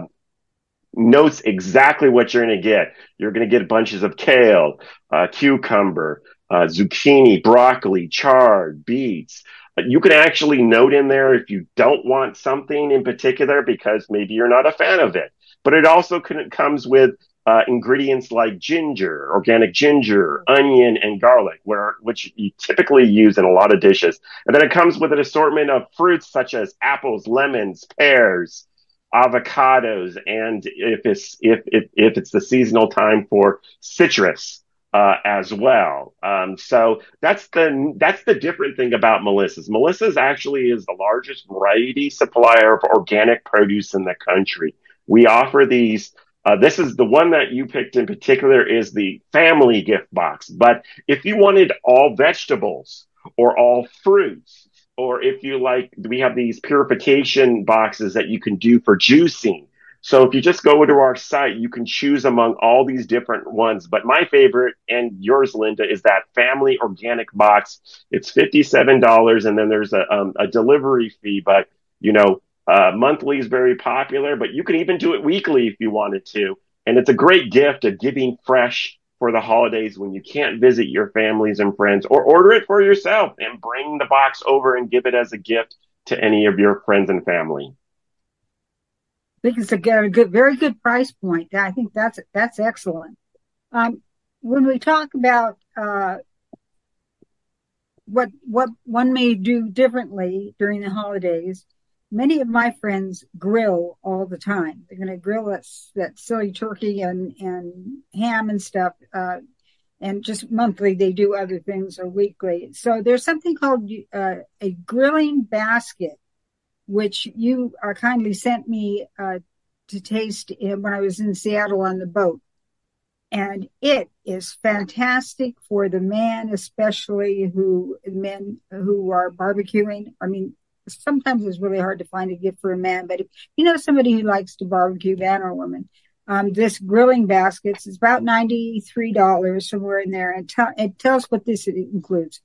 notes exactly what you're going to get. You're going to get bunches of kale, uh, cucumber, uh, zucchini, broccoli, chard, beets. You can actually note in there if you don't want something in particular because maybe you're not a fan of it. But it also comes with uh, ingredients like ginger, organic ginger, onion, and garlic, where which you typically use in a lot of dishes. And then it comes with an assortment of fruits such as apples, lemons, pears, avocados, and if it's if if, if it's the seasonal time for citrus uh, as well. Um, so that's the that's the different thing about Melissa's. Melissa's actually is the largest variety supplier of organic produce in the country. We offer these. Uh, this is the one that you picked in particular is the family gift box. But if you wanted all vegetables or all fruits or if you like, we have these purification boxes that you can do for juicing. So if you just go to our site, you can choose among all these different ones. But my favorite and yours, Linda, is that family organic box. It's $57 and then there's a, um, a delivery fee, but you know, uh, monthly is very popular, but you can even do it weekly if you wanted to. And it's a great gift of giving fresh for the holidays when you can't visit your families and friends or order it for yourself and bring the box over and give it as a gift to any of your friends and family. I think it's a good, very good price point. I think that's, that's excellent. Um, when we talk about, uh, what what one may do differently during the holidays. Many of my friends grill all the time. They're going to grill that that silly turkey and and ham and stuff. Uh, and just monthly they do other things or weekly. So there's something called uh, a grilling basket, which you uh, kindly sent me uh, to taste when I was in Seattle on the boat and it is fantastic for the man, especially who men who are barbecuing. I mean, sometimes it's really hard to find a gift for a man, but if you know somebody who likes to barbecue, man or woman, um, this grilling baskets is about $93 somewhere in there. And, tell, and tell us what this includes.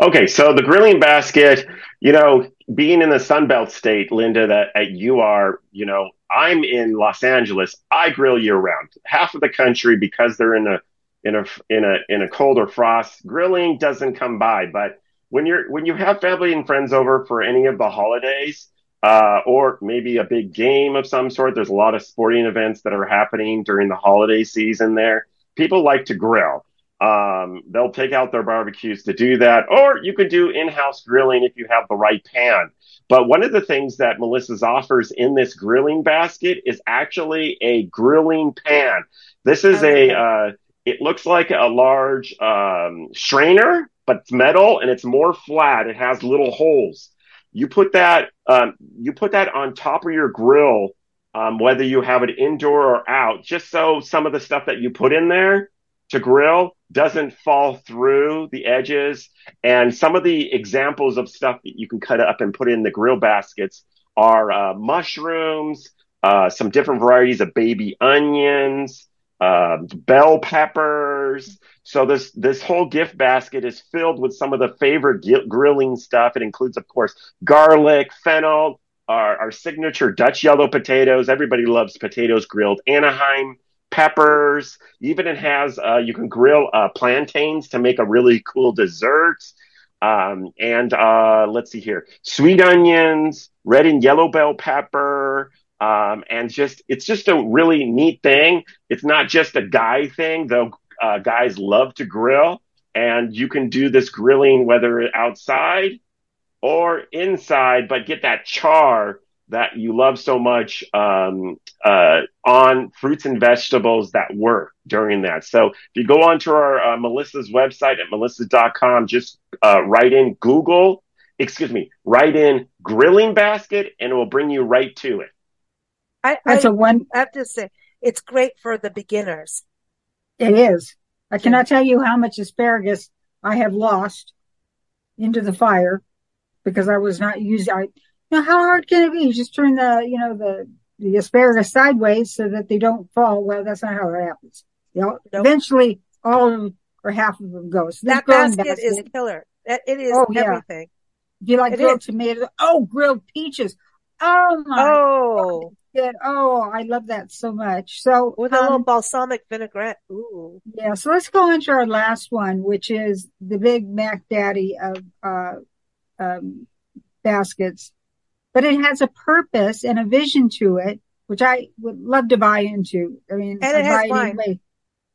Okay, so the grilling basket, you know, being in the Sunbelt state, Linda, that you are, you know, I'm in Los Angeles. I grill year round. Half of the country, because they're in a in a in a in a cold or frost, grilling doesn't come by. But when you're when you have family and friends over for any of the holidays, uh, or maybe a big game of some sort, there's a lot of sporting events that are happening during the holiday season. There, people like to grill. Um, they'll take out their barbecues to do that, or you could do in-house grilling if you have the right pan. But one of the things that Melissa's offers in this grilling basket is actually a grilling pan. This is a, uh, it looks like a large um, strainer, but it's metal and it's more flat. It has little holes. You put that, um, you put that on top of your grill, um, whether you have it indoor or out, just so some of the stuff that you put in there to grill doesn't fall through the edges. And some of the examples of stuff that you can cut up and put in the grill baskets are uh, mushrooms, uh, some different varieties of baby onions, uh, bell peppers. So this this whole gift basket is filled with some of the favorite grilling stuff. It includes, of course, garlic, fennel, our, our signature Dutch yellow potatoes. Everybody loves potatoes grilled. Anaheim peppers. Even it has uh, you can grill uh, plantains to make a really cool dessert. Um, and uh, let's see here, sweet onions, red and yellow bell pepper. Um, and just it's just a really neat thing. It's not just a guy thing, though. Uh, guys love to grill, and you can do this grilling whether outside or inside, but get that char that you love so much um, uh, on fruits and vegetables that work during that. So if you go onto our uh, Melissa's website at melissa.com, just uh, write in Google, excuse me, write in grilling basket and it will bring you right to it. I, That's I, a one. I have to say, it's great for the beginners. It is. I cannot tell you how much asparagus I have lost into the fire because I was not using. I you know, how hard can it be? You just turn the, you know, the, the asparagus sideways so that they don't fall. Well, that's not how it happens. You know, nope. eventually all of them or half of them go. So that basket, basket, is killer. It is oh, everything. Yeah. Do you like it grilled is. tomatoes? Oh, grilled peaches. Oh my. Oh. God. Oh, I love that so much. So with um, a little balsamic vinaigrette. Ooh. Yeah. So let's go into our last one, which is the big Mac Daddy of uh, um, baskets but it has a purpose and a vision to it, which I would love to buy into. I mean, and it has wine.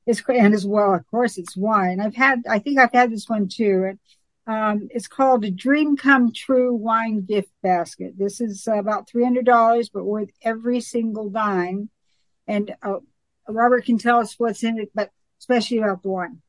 It's and as well, of course, it's wine. I've had, I think I've had this one too. Um, it's called a Dream Come True Wine Gift Basket. This is about three hundred dollars, but worth every single dime. And uh, Robert can tell us what's in it, but especially about the wine.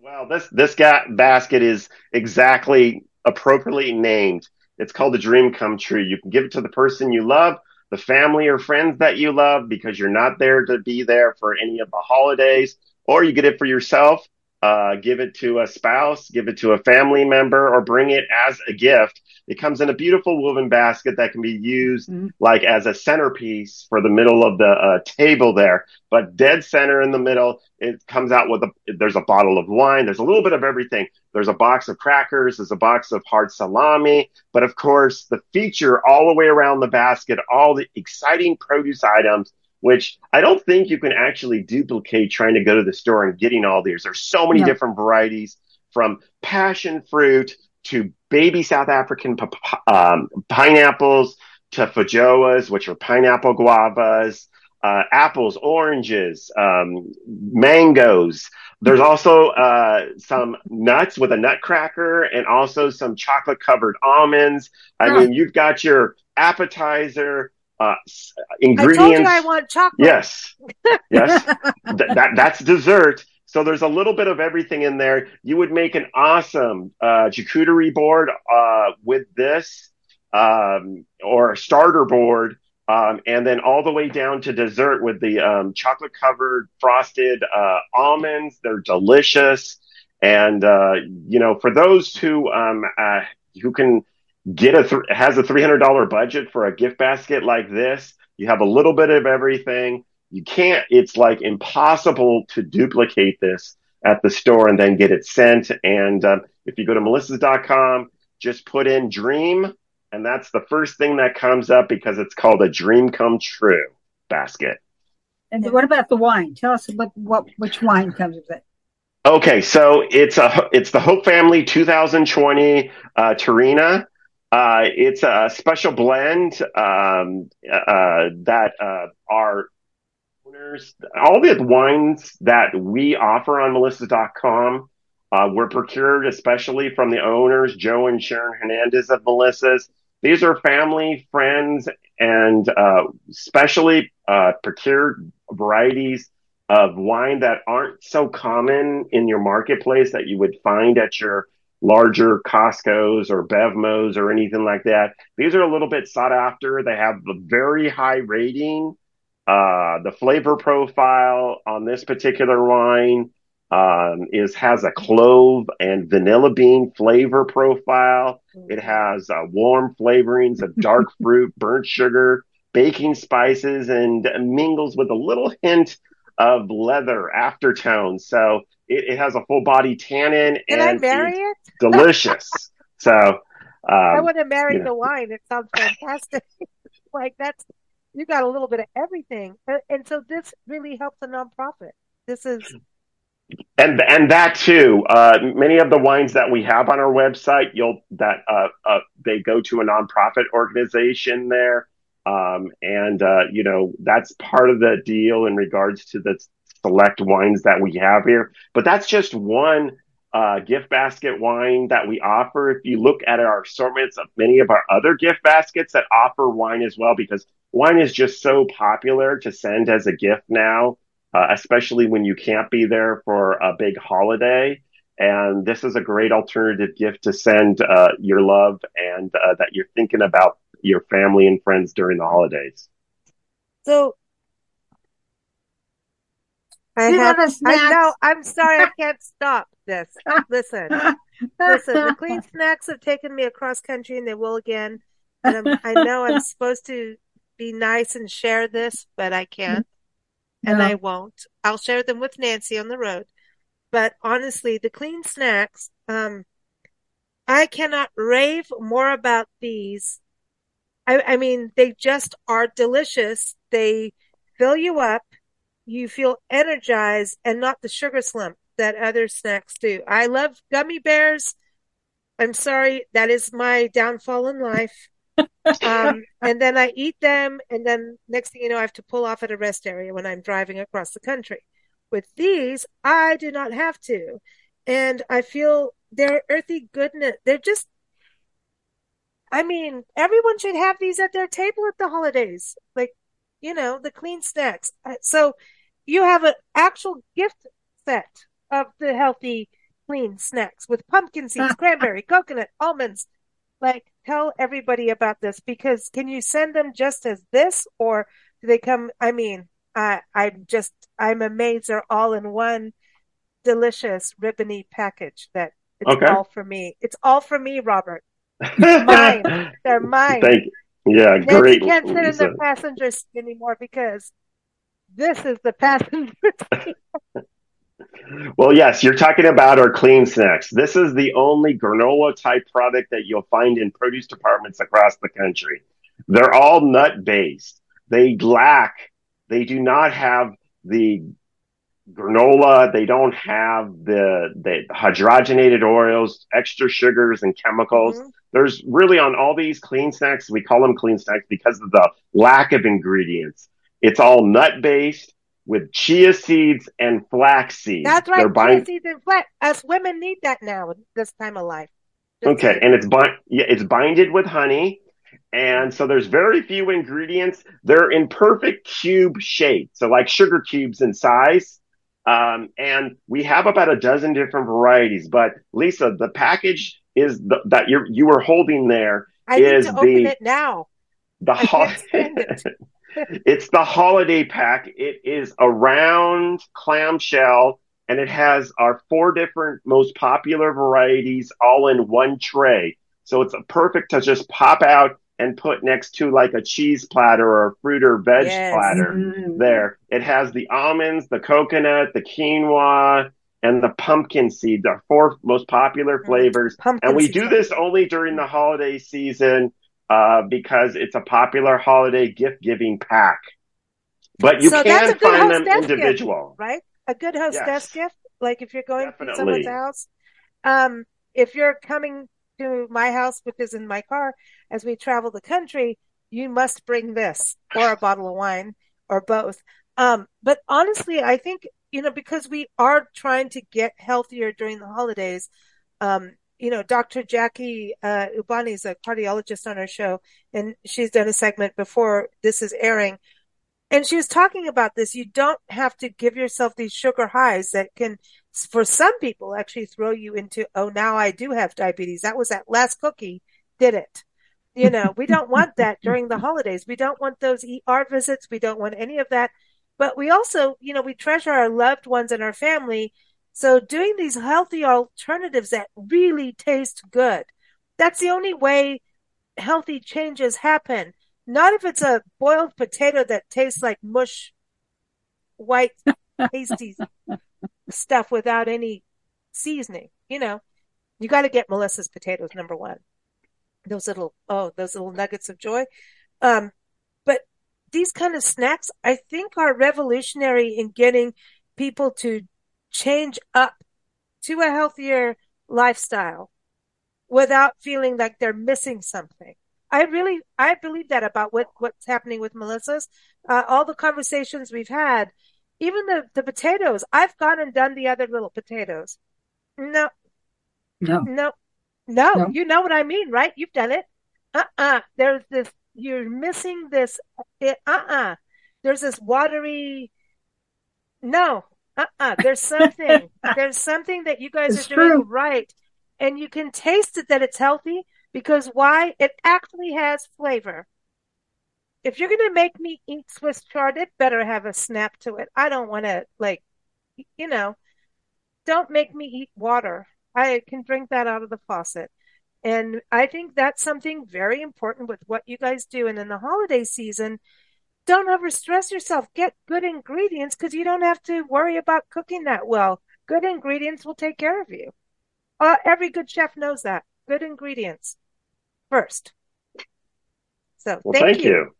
Well, this this basket is exactly appropriately named. It's called a dream come true. You can give it to the person you love, the family or friends that you love, because you're not there to be there for any of the holidays, or you get it for yourself. Uh, give it to a spouse, give it to a family member, or bring it as a gift. It comes in a beautiful woven basket that can be used mm-hmm. like as a centerpiece for the middle of the uh, table there. But dead center in the middle, it comes out with a, there's a bottle of wine. There's a little bit of everything. There's a box of crackers. There's a box of hard salami. But of course, the feature all the way around the basket, all the exciting produce items which I don't think you can actually duplicate trying to go to the store and getting all these. There's so many different varieties from passion fruit to baby South African um, pineapples to feijoas, which are pineapple guavas, uh, apples, oranges, um, mangoes, There's also uh, some nuts with a nutcracker and also some chocolate covered almonds. I mean, you've got your appetizer, uh, ingredients. I told you I want chocolate. Yes. Yes. Th- that that's dessert. So there's a little bit of everything in there. You would make an awesome uh, charcuterie board uh, with this, um, or a starter board, um, and then all the way down to dessert with the um, chocolate covered frosted uh, almonds. They're delicious, and uh, you know, for those who um, uh, who can get a th- has a three hundred dollar budget for a gift basket like this, you have a little bit of everything you can't it's like impossible to duplicate this at the store and then get it sent and um, if you go to melissas.com just put in dream and that's the first thing that comes up because it's called a dream come true basket And what about the wine? Tell us what, what which wine comes with it. okay so it's a it's the hope family 2020 uh, Treana. Uh, it's a special blend um, uh, that uh, our owners, all the wines that we offer on melissa.com uh, were procured especially from the owners, Joe and Sharon Hernandez of Melissa's. These are family, friends, and uh, specially procured varieties of wine that aren't so common in your marketplace that you would find at your larger Costco's or Bevmos or anything like that. These are a little bit sought after. They have a very high rating. Uh, the flavor profile on this particular wine um, is has a clove and vanilla bean flavor profile. It has uh, warm flavorings of dark fruit, burnt sugar, baking spices, and mingles with a little hint of leather aftertone. So it, it has a full body tannin Can and I marry it's it? delicious. so I um, want to marry you know. the wine. It sounds fantastic. like that's you got a little bit of everything, and, and so this really helps a nonprofit. This is and and that too. Uh, many of the wines that we have on our website, you'll that uh, uh, they go to a nonprofit organization there, um, and uh, you know that's part of the deal in regards to the select wines that we have here. But that's just one uh, gift basket wine that we offer. If you look at our assortments of many of our other gift baskets that offer wine as well, because wine is just so popular to send as a gift now uh, especially when you can't be there for a big holiday. And this is a great alternative gift to send uh, your love and uh, that you're thinking about your family and friends during the holidays. so. I You have. I know. I'm sorry. I can't stop this. Listen, listen. The Clean Snacks have taken me across country, and they will again. And I'm, I know I'm supposed to be nice and share this, but I can't. and No. I won't. I'll share them with Nancy on the road. But honestly, the clean snacks, um, I cannot rave more about these. I, I mean, they just are delicious. They fill you up. You feel energized and not the sugar slump that other snacks do. I love gummy bears. I'm sorry, that is my downfall in life. Um, and then I eat them, and then next thing you know, I have to pull off at a rest area when I'm driving across the country. With these, I do not have to. And I feel their earthy goodness. They're just, I mean, everyone should have these at their table at the holidays. Like, you know, the clean snacks. Uh, So you have an actual gift set of the healthy, clean snacks with pumpkin seeds, cranberry, coconut, almonds. Like, tell everybody about this because can you send them just as this or do they come? I mean, I, I'm just, I'm amazed they're all in one delicious ribbony package that it's Okay. all for me. It's all for me, Robert. Mine. They're mine. Thank Yeah, great. can't sit in Lisa. the passenger seat anymore because this is the passenger seat. Well, yes, you're talking about our clean snacks. This is the only granola type product that you'll find in produce departments across the country. They're all nut based. They lack, they do not have the granola. They don't have the, the hydrogenated oils, extra sugars and chemicals. Mhm. There's really on all these clean snacks, we call them clean snacks because of the lack of ingredients. It's all nut based. with chia seeds and flax seeds. That's right. They're chia seeds and flax. Us women need that now this time of life. Just okay, and it's bi- yeah, it's binded with honey, and so there's very few ingredients. They're in perfect cube shape, so like sugar cubes in size. Um, and we have about a dozen different varieties. But Lisa, the package is the, that you you were holding there I is need to the, open it now. The ho- it. it's the holiday pack. It is a round clamshell and it has our four different most popular varieties all in one tray. So it's perfect to just pop out and put next to like a cheese platter or a fruit or veg yes. platter mm-hmm. there. It has the almonds, the coconut, the quinoa, and the pumpkin seed, the four most popular mm-hmm. flavors. Pumpkin and we do this only during the holiday season uh, because it's a popular holiday gift giving pack. But you so can find them individual, gift, right? A good hostess yes. gift, like if you're going Definitely. to someone's house. Um, if you're coming to my house, which is in my car, as we travel the country, you must bring this or a bottle of wine or both. Um, but honestly, I think, you know, because we are trying to get healthier during the holidays, um, you know, Dr. Jackie uh, Ubani is a cardiologist on our show, and she's done a segment before this is airing. And she was talking about this. You don't have to give yourself these sugar highs that can, for some people, actually throw you into, oh, now I do have diabetes. That was that last cookie did it. You know, we don't want that during the holidays. We don't want those ER visits. We don't want any of that. But we also, you know, we treasure our loved ones and our family so doing these healthy alternatives that really taste good, that's the only way healthy changes happen. Not if it's a boiled potato that tastes like mush, white, tasty stuff without any seasoning. You know, you got to get Melissa's potatoes, number one. Those little, oh, those little nuggets of joy. Um, these kind of snacks, I think are revolutionary in getting people to change up to a healthier lifestyle without feeling like they're missing something. I really, I believe that about what, what's happening with Melissa's. Uh, all the conversations we've had, even the, the potatoes, I've gone and done the other little potatoes. No. No. No. No. no. You know what I mean, right? You've done it. Uh-uh. There's this, you're missing this, eh, uh-uh. There's this watery, no, uh-uh. There's something. There's something that you guys it's are doing true. right. And you can taste it that it's healthy because why? It actually has flavor. If you're going to make me eat Swiss chard, it better have a snap to it. I don't want to, like, you know, don't make me eat water. I can drink that out of the faucet. And I think that's something very important with what you guys do. And in the holiday season, don't overstress yourself. Get good ingredients because you don't have to worry about cooking that well. Good ingredients will take care of you. Uh, every good chef knows that. Good ingredients first. So well, thank, thank you. you.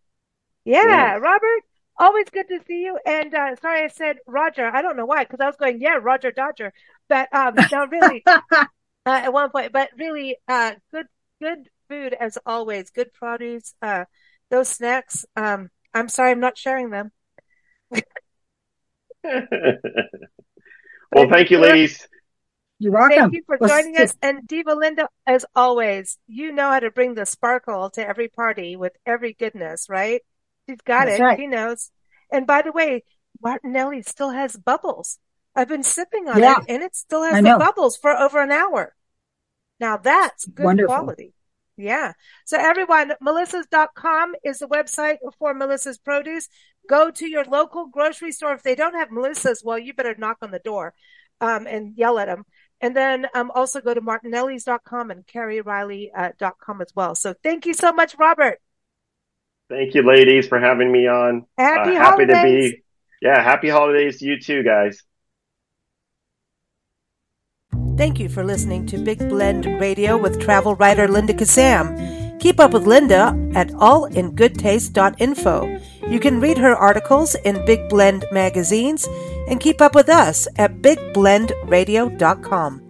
Yeah, yeah, Robert, always good to see you. And uh, sorry I said Roger. I don't know why because I was going, yeah, Roger Dodger. But um, no, really, uh, at one point. But really, uh, good, good food as always. Good produce. Uh, those snacks. Um, I'm sorry, I'm not sharing them. well, thank you, ladies. You're welcome. Thank you for joining us. And Diva Linda, as always, you know how to bring the sparkle to every party with every goodness, right? She's got That's it. Right. She knows. And by the way, Martinelli still has bubbles. I've been sipping on yeah. it and it still has the bubbles for over an hour. Now that's good Wonderful. quality. Yeah. So everyone, melissas.com is the website for Melissa's Produce. Go to your local grocery store. If they don't have Melissa's, well, you better knock on the door um, and yell at them. And then um, also go to martinellis.com and careyreilly.com uh, as well. So thank you so much, Robert. Thank you, ladies, for having me on. Happy, uh, happy to be. Yeah, happy holidays to you too, guys. Thank you for listening to Big Blend Radio with travel writer Linda Kissam. Keep up with Linda at allingoodtaste.info. You can read her articles in Big Blend magazines and keep up with us at bigblendradio.com.